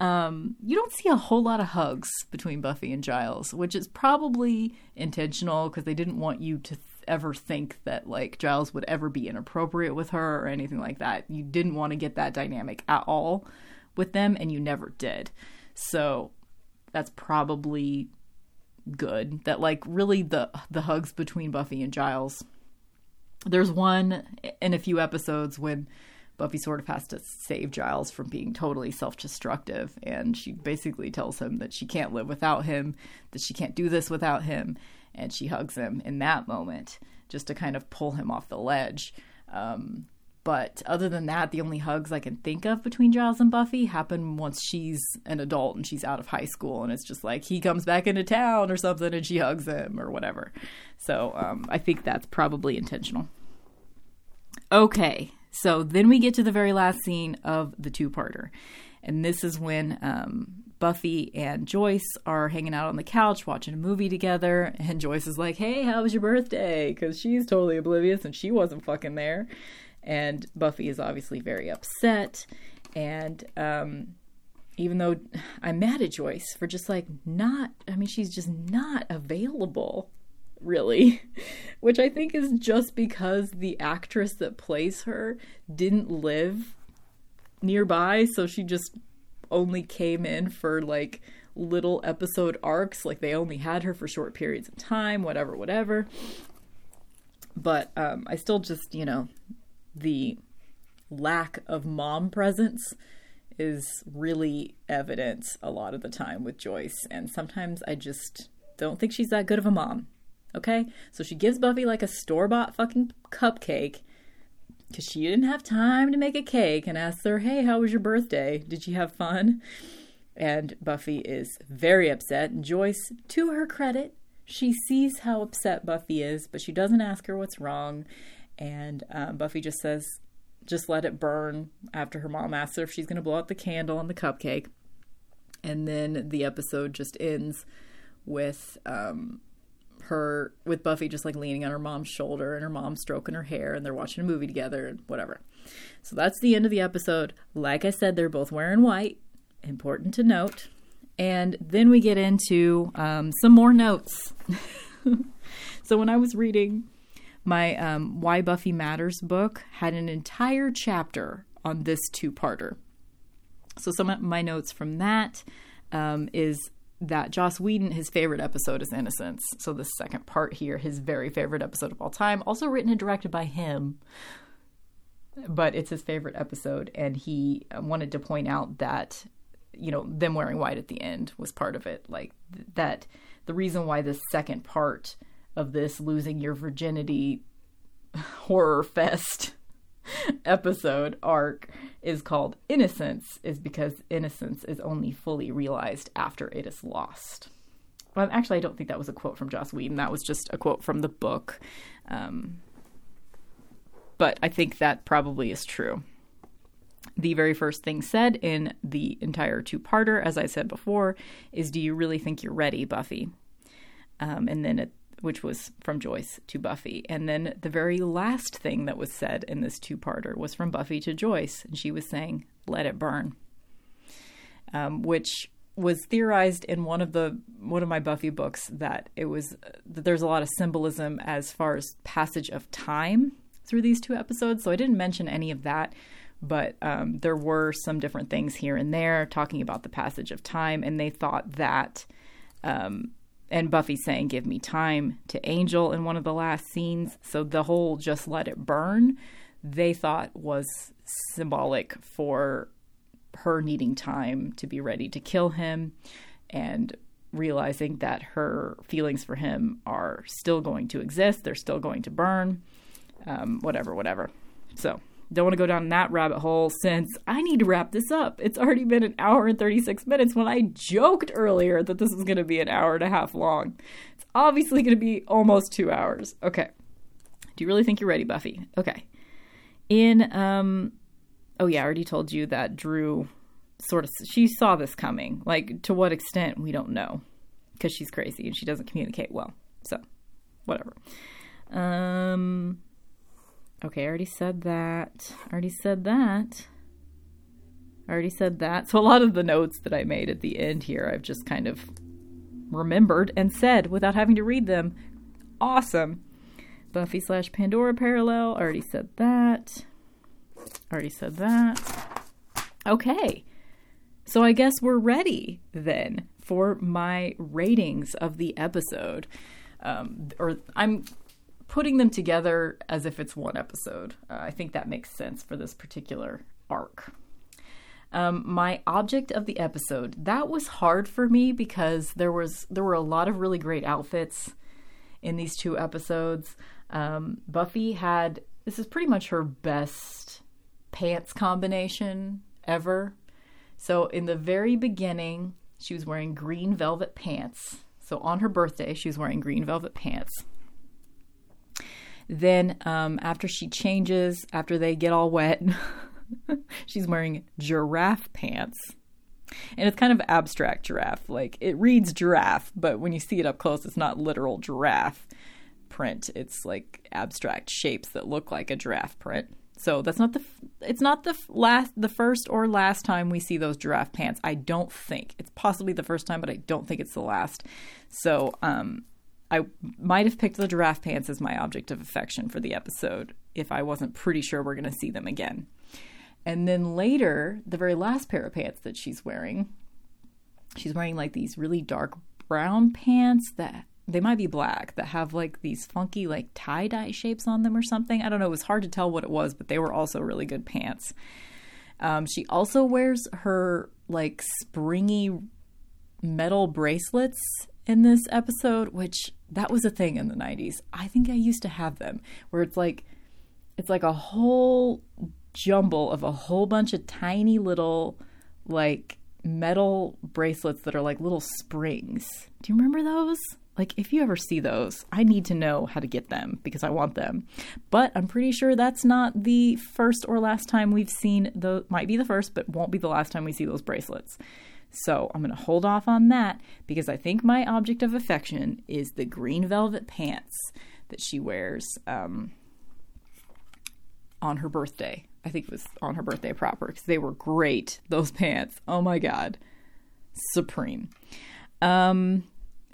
Um, you don't see a whole lot of hugs between Buffy and Giles, which is probably intentional because they didn't want you to th- ever think that like Giles would ever be inappropriate with her or anything like that. You didn't want to get that dynamic at all with them, and you never did. So that's probably good that like really the the hugs between Buffy and Giles. There's one in a few episodes when Buffy sort of has to save Giles from being totally self-destructive and she basically tells him that she can't live without him, that she can't do this without him, and she hugs him in that moment just to kind of pull him off the ledge. Um, but other than that, the only hugs I can think of between Giles and Buffy happen once she's an adult and she's out of high school, and it's just like he comes back into town or something, and she hugs him or whatever. So um, I think that's probably intentional. Okay, so then we get to the very last scene of the two-parter, and this is when um, Buffy and Joyce are hanging out on the couch watching a movie together, and Joyce is like, "Hey, how was your birthday?" Because she's totally oblivious and she wasn't fucking there and Buffy is obviously very upset. And um, even though I'm mad at Joyce for just like not, I mean, she's just not available, really, which I think is just because the actress that plays her didn't live nearby, so she just only came in for like little episode arcs. Like they only had her for short periods of time whatever whatever. But um i still just you know the lack of mom presence is really evident a lot of the time with Joyce. And sometimes I just, don't think she's that good of a mom. Okay? So she gives Buffy like a store bought fucking cupcake because she didn't have time to make a cake and asks her, Hey, how was your birthday? Did you have fun? And Buffy is very upset. And Joyce, to her credit, she sees how upset Buffy is, but she doesn't ask her what's wrong. And uh, Buffy just says, just let it burn after her mom asks her if she's going to blow out the candle on the cupcake. And then the episode just ends with um, her, with Buffy just like leaning on her mom's shoulder and her mom stroking her hair and they're watching a movie together and whatever. So that's the end of the episode. Like I said, they're both wearing white. Important to note. And then we get into um, some more notes. so when I was reading my um, Why Buffy Matters book, had an entire chapter on this two-parter. So some of my notes from that um, is that Joss Whedon, his favorite episode is Innocence. So the second part here, his very favorite episode of all time, also written and directed by him. But it's his favorite episode, and he wanted to point out that you know them wearing white at the end was part of it like th- that the reason why the second part of this losing your virginity horror fest episode arc is called innocence is because innocence is only fully realized after it is lost. Well actually i don't think that was a quote from joss whedon. That was just a quote from the book. Um, but i think that probably is true. The very first thing said in the entire two parter, as I said before, is Do you really think you're ready, Buffy? Um, and then it, which was from Joyce to Buffy. And then the very last thing that was said in this two parter was from Buffy to Joyce. And she was saying, Let it burn. Um, which was theorized in one of the one of my Buffy books that it was that there's a lot of symbolism as far as passage of time through these two episodes. So I didn't mention any of that but um, there were some different things here and there talking about the passage of time, and they thought that, um, and Buffy saying, Give me time to Angel in one of the last scenes. So the whole just let it burn, they thought was symbolic for her needing time to be ready to kill him and realizing that her feelings for him are still going to exist, they're still going to burn, um, whatever, whatever. So don't want to go down that rabbit hole since I need to wrap this up. It's already been an hour and 36 minutes when I joked earlier that this was going to be an hour and a half long. It's obviously going to be almost two hours. Okay. Do you really think you're ready, Buffy? Okay. In, um, oh yeah, I already told you that Dru sort of, she saw this coming. Like, to what extent, we don't know because she's crazy and she doesn't communicate well. So, whatever. Um, Okay, I already said that. I already said that. I already said that. So a lot of the notes that I made at the end here, I've just kind of remembered and said without having to read them. Awesome. Buffy slash Pandora parallel. I Already said that. I Already said that. Okay. So I guess we're ready then for my ratings of the episode. Um, or I'm putting them together as if it's one episode. Uh, I think that makes sense for this particular arc. Um, my object of the episode that was hard for me because there was there were a lot of really great outfits in these two episodes. Um, Buffy had this is pretty much her best pants combination ever. So in the very beginning, she was wearing green velvet pants. So on her birthday, she was wearing green velvet pants. Then, um, after she changes, after they get all wet, she's wearing giraffe pants. And it's kind of abstract giraffe. Like it reads giraffe, but when you see it up close, it's not literal giraffe print. It's like abstract shapes that look like a giraffe print. So that's not the it's not the last the first or last time we see those giraffe pants. I don't think. It's possibly the first time, but I don't think it's the last. So um I might have picked the giraffe pants as my object of affection for the episode if I wasn't pretty sure we're going to see them again. And then later, the very last pair of pants that she's wearing, she's wearing like these really dark brown pants that they might be black that have like these funky like tie dye shapes on them or something. I don't know. It was hard to tell what it was, but they were also really good pants. Um, she also wears her like springy metal bracelets in this episode, which that was a thing in the 90s. I think I used to have them where it's like it's like a whole jumble of a whole bunch of tiny little like metal bracelets that are like little springs. Do you remember those? Like, if you ever see those, I need to know how to get them because I want them. But I'm pretty sure that's not the first or last time we've seen the. Might be the first, but won't be the last time we see those bracelets. So I'm going to hold off on that because I think my object of affection is the green velvet pants that she wears um, on her birthday. I think it was on her birthday proper because they were great. Those pants. Oh my God. Supreme. Um,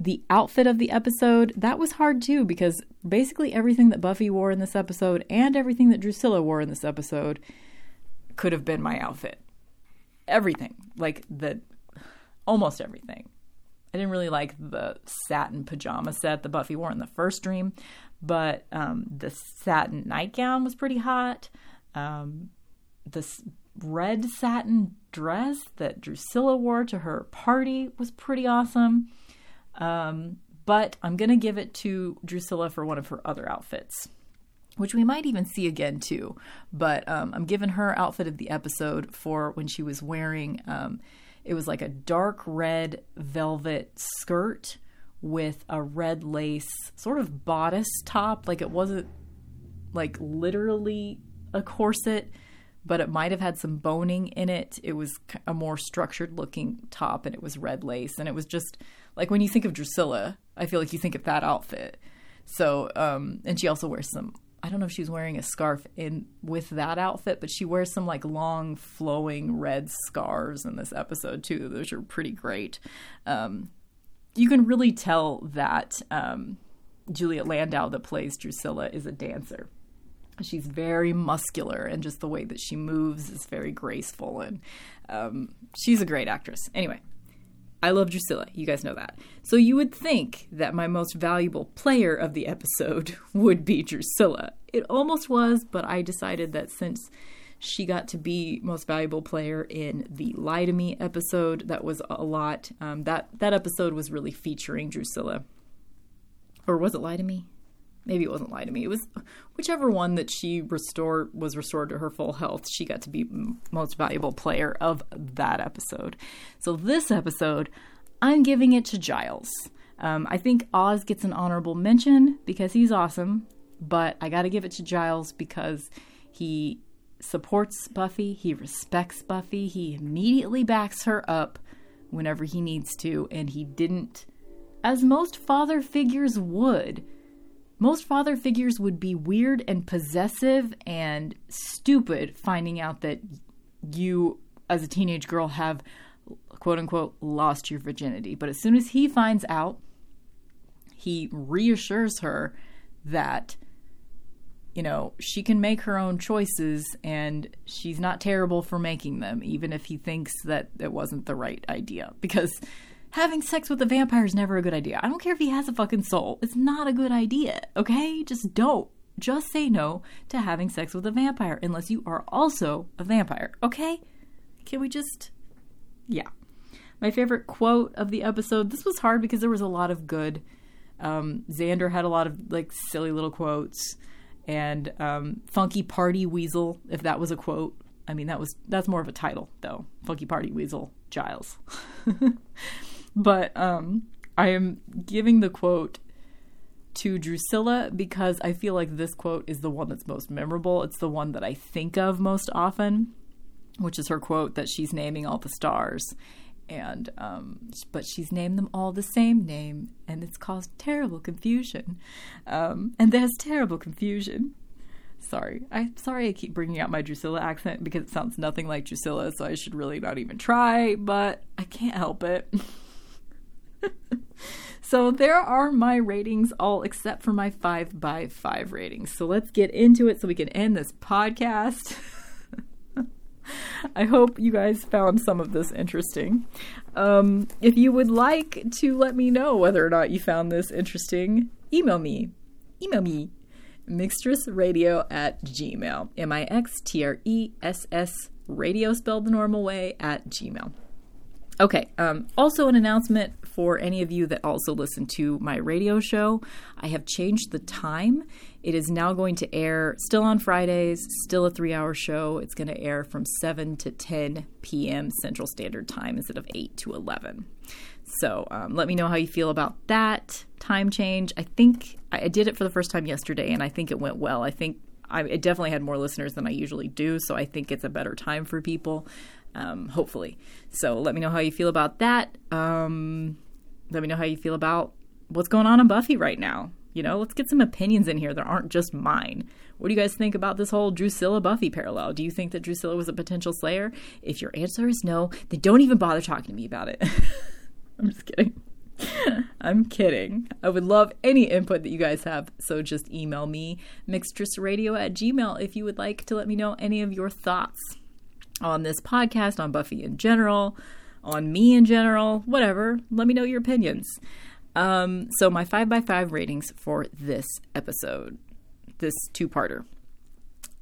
the outfit of the episode, that was hard too because basically everything that Buffy wore in this episode and everything that Drusilla wore in this episode could have been my outfit. Everything. Like the almost everything. I didn't really like the satin pajama set that Buffy wore in the first dream, but um, the satin nightgown was pretty hot. Um, this red satin dress that Drusilla wore to her party was pretty awesome. Um, but I'm going to give it to Drusilla for one of her other outfits, which we might even see again too. But um, I'm giving her outfit of the episode for when she was wearing, um, it was like a dark red velvet skirt with a red lace sort of bodice top. Like it wasn't like literally a corset, but it might have had some boning in it. It was a more structured looking top and it was red lace. And it was just like when you think of Drusilla, I feel like you think of that outfit. So, um, and she also wears some, I don't know if she's wearing a scarf in with that outfit, but she wears some like long flowing red scarves in this episode too. Those are pretty great. Um, you can really tell that um, Juliet Landau, that plays Drusilla, is a dancer. She's very muscular, and just the way that she moves is very graceful, and um, she's a great actress. Anyway, I love Drusilla. You guys know that. So you would think that my most valuable player of the episode would be Drusilla. It almost was, but I decided that since she got to be most valuable player in the Lie to Me episode, that was a lot. Um, that that episode was really featuring Drusilla, or was it Lie to Me? Maybe it wasn't lie to me. It was whichever one that she restored was restored to her full health. She got to be most valuable player of that episode. So this episode, I'm giving it to Giles. Um, I think Oz gets an honorable mention because he's awesome, but I got to give it to Giles because he supports Buffy, he respects Buffy, he immediately backs her up whenever he needs to, and he didn't, as most father figures would most father figures would be weird and possessive and stupid finding out that you, as a teenage girl, have quote unquote lost your virginity. But as soon as he finds out, he reassures her that, you know, she can make her own choices and she's not terrible for making them, even if he thinks that it wasn't the right idea. Because having sex with a vampire is never a good idea. I don't care if he has a fucking soul. It's not a good idea, okay? Just don't. Just say no to having sex with a vampire unless you are also a vampire, okay? Can we just. Yeah. My favorite quote of the episode. This was hard because there was a lot of good. Um, Xander had a lot of like silly little quotes, and um, Funky Party Weasel, if that was a quote. I mean, that was that's more of a title though. Funky Party Weasel Giles. But um, I am giving the quote to Drusilla because I feel like this quote is the one that's most memorable. It's the one that I think of most often, which is her quote that she's naming all the stars. And, um, but she's named them all the same name, and it's caused terrible confusion. Um, and there's terrible confusion. Sorry. I'm sorry I keep bringing out my Drusilla accent because it sounds nothing like Drusilla, so I should really not even try, but I can't help it. so there are my ratings, all except for my five by five ratings. So let's get into it so we can end this podcast. I hope you guys found some of this interesting. Um, if you would like to let me know whether or not you found this interesting, email me. Email me. Mixtressradio at gmail. M I X T R E S S radio spelled the normal way at gmail. Okay, um, also an announcement for any of you that also listen to my radio show, I have changed the time. It is now going to air still on Fridays, still a three hour show. It's going to air from 7 to 10 p.m. Central Standard Time instead of 8 to 11. So um, let me know how you feel about that time change. I think I, did it for the first time yesterday, and I think it went well. I think I it definitely had more listeners than I usually do, so I think it's a better time for people. Um, hopefully. So let me know how you feel about that. Um, let me know how you feel about what's going on in Buffy right now. You know, let's get some opinions in here that aren't just mine. What do you guys think about this whole Drusilla Buffy parallel? Do you think that Drusilla was a potential slayer? If your answer is no, then don't even bother talking to me about it. I'm just kidding. I'm kidding. I would love any input that you guys have. So just email me, mixtressradio at gmail, if you would like to let me know any of your thoughts on this podcast, on Buffy in general, on me in general, whatever. Let me know your opinions. Um, so, my 5 by 5 ratings for this episode, this two parter.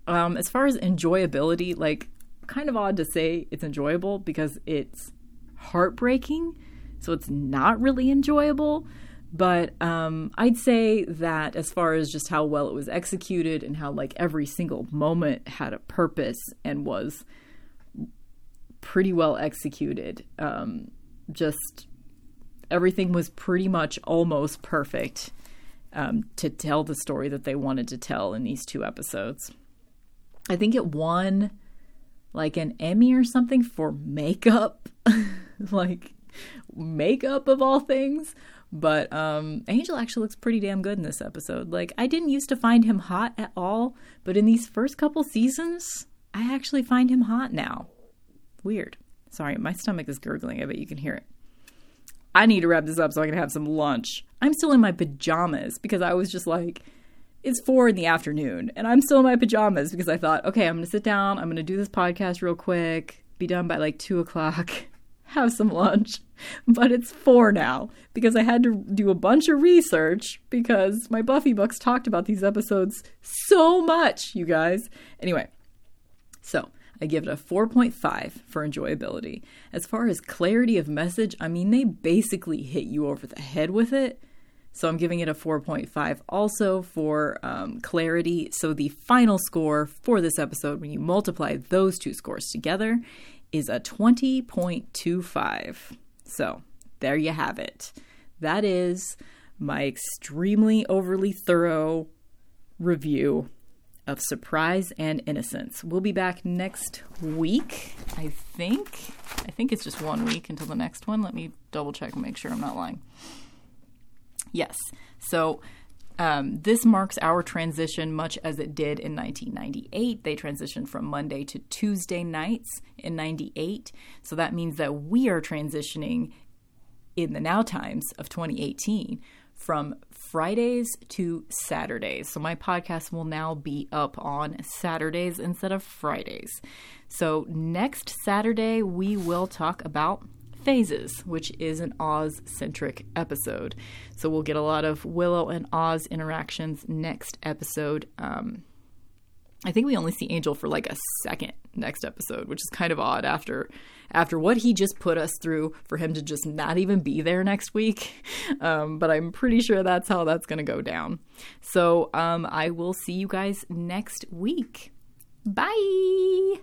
Um, as far as enjoyability, like, kind of odd to say it's enjoyable because it's heartbreaking so it's not really enjoyable. But um, I'd say that as far as just how well it was executed and how like every single moment had a purpose and was pretty well executed, um, just everything was pretty much almost perfect um, to tell the story that they wanted to tell in these two episodes. I think it won like an Emmy or something for makeup. like makeup of all things. But um, Angel actually looks pretty damn good in this episode. Like, I didn't used to find him hot at all, but in these first couple seasons, I actually find him hot now. Weird. Sorry, my stomach is gurgling. I bet you can hear it. I need to wrap this up so I can have some lunch. I'm still in my pajamas because I was just like, it's four in the afternoon, and I'm still in my pajamas because I thought, okay, I'm gonna sit down, I'm gonna do this podcast real quick, be done by like two o'clock, have some lunch. But it's four now because I had to do a bunch of research because my Buffy books talked about these episodes so much, you guys. Anyway, so I give it a 4.5 for enjoyability. As far as clarity of message, I mean, they basically hit you over the head with it. So I'm giving it a 4.5 also for um, clarity. So the final score for this episode, when you multiply those two scores together, is a 20.25. So there you have it. That is my extremely overly thorough review of Surprise and Innocence. We'll be back next week, I think. I think it's just one week until the next one. Let me double check and make sure I'm not lying. Yes. So um, this marks our transition, much as it did in 1998. They transitioned from Monday to Tuesday nights in 98. So that means that we are transitioning in the now times of 2018 from Fridays to Saturdays. So my podcast will now be up on Saturdays instead of Fridays. So next Saturday, we will talk about Phases, which is an Oz centric episode. So we'll get a lot of Willow and Oz interactions next episode. Um, I think we only see Angel for like a second next episode, which is kind of odd after after what he just put us through for him to just not even be there next week. Um, but I'm pretty sure that's how that's going to go down. So um, I will see you guys next week. Bye.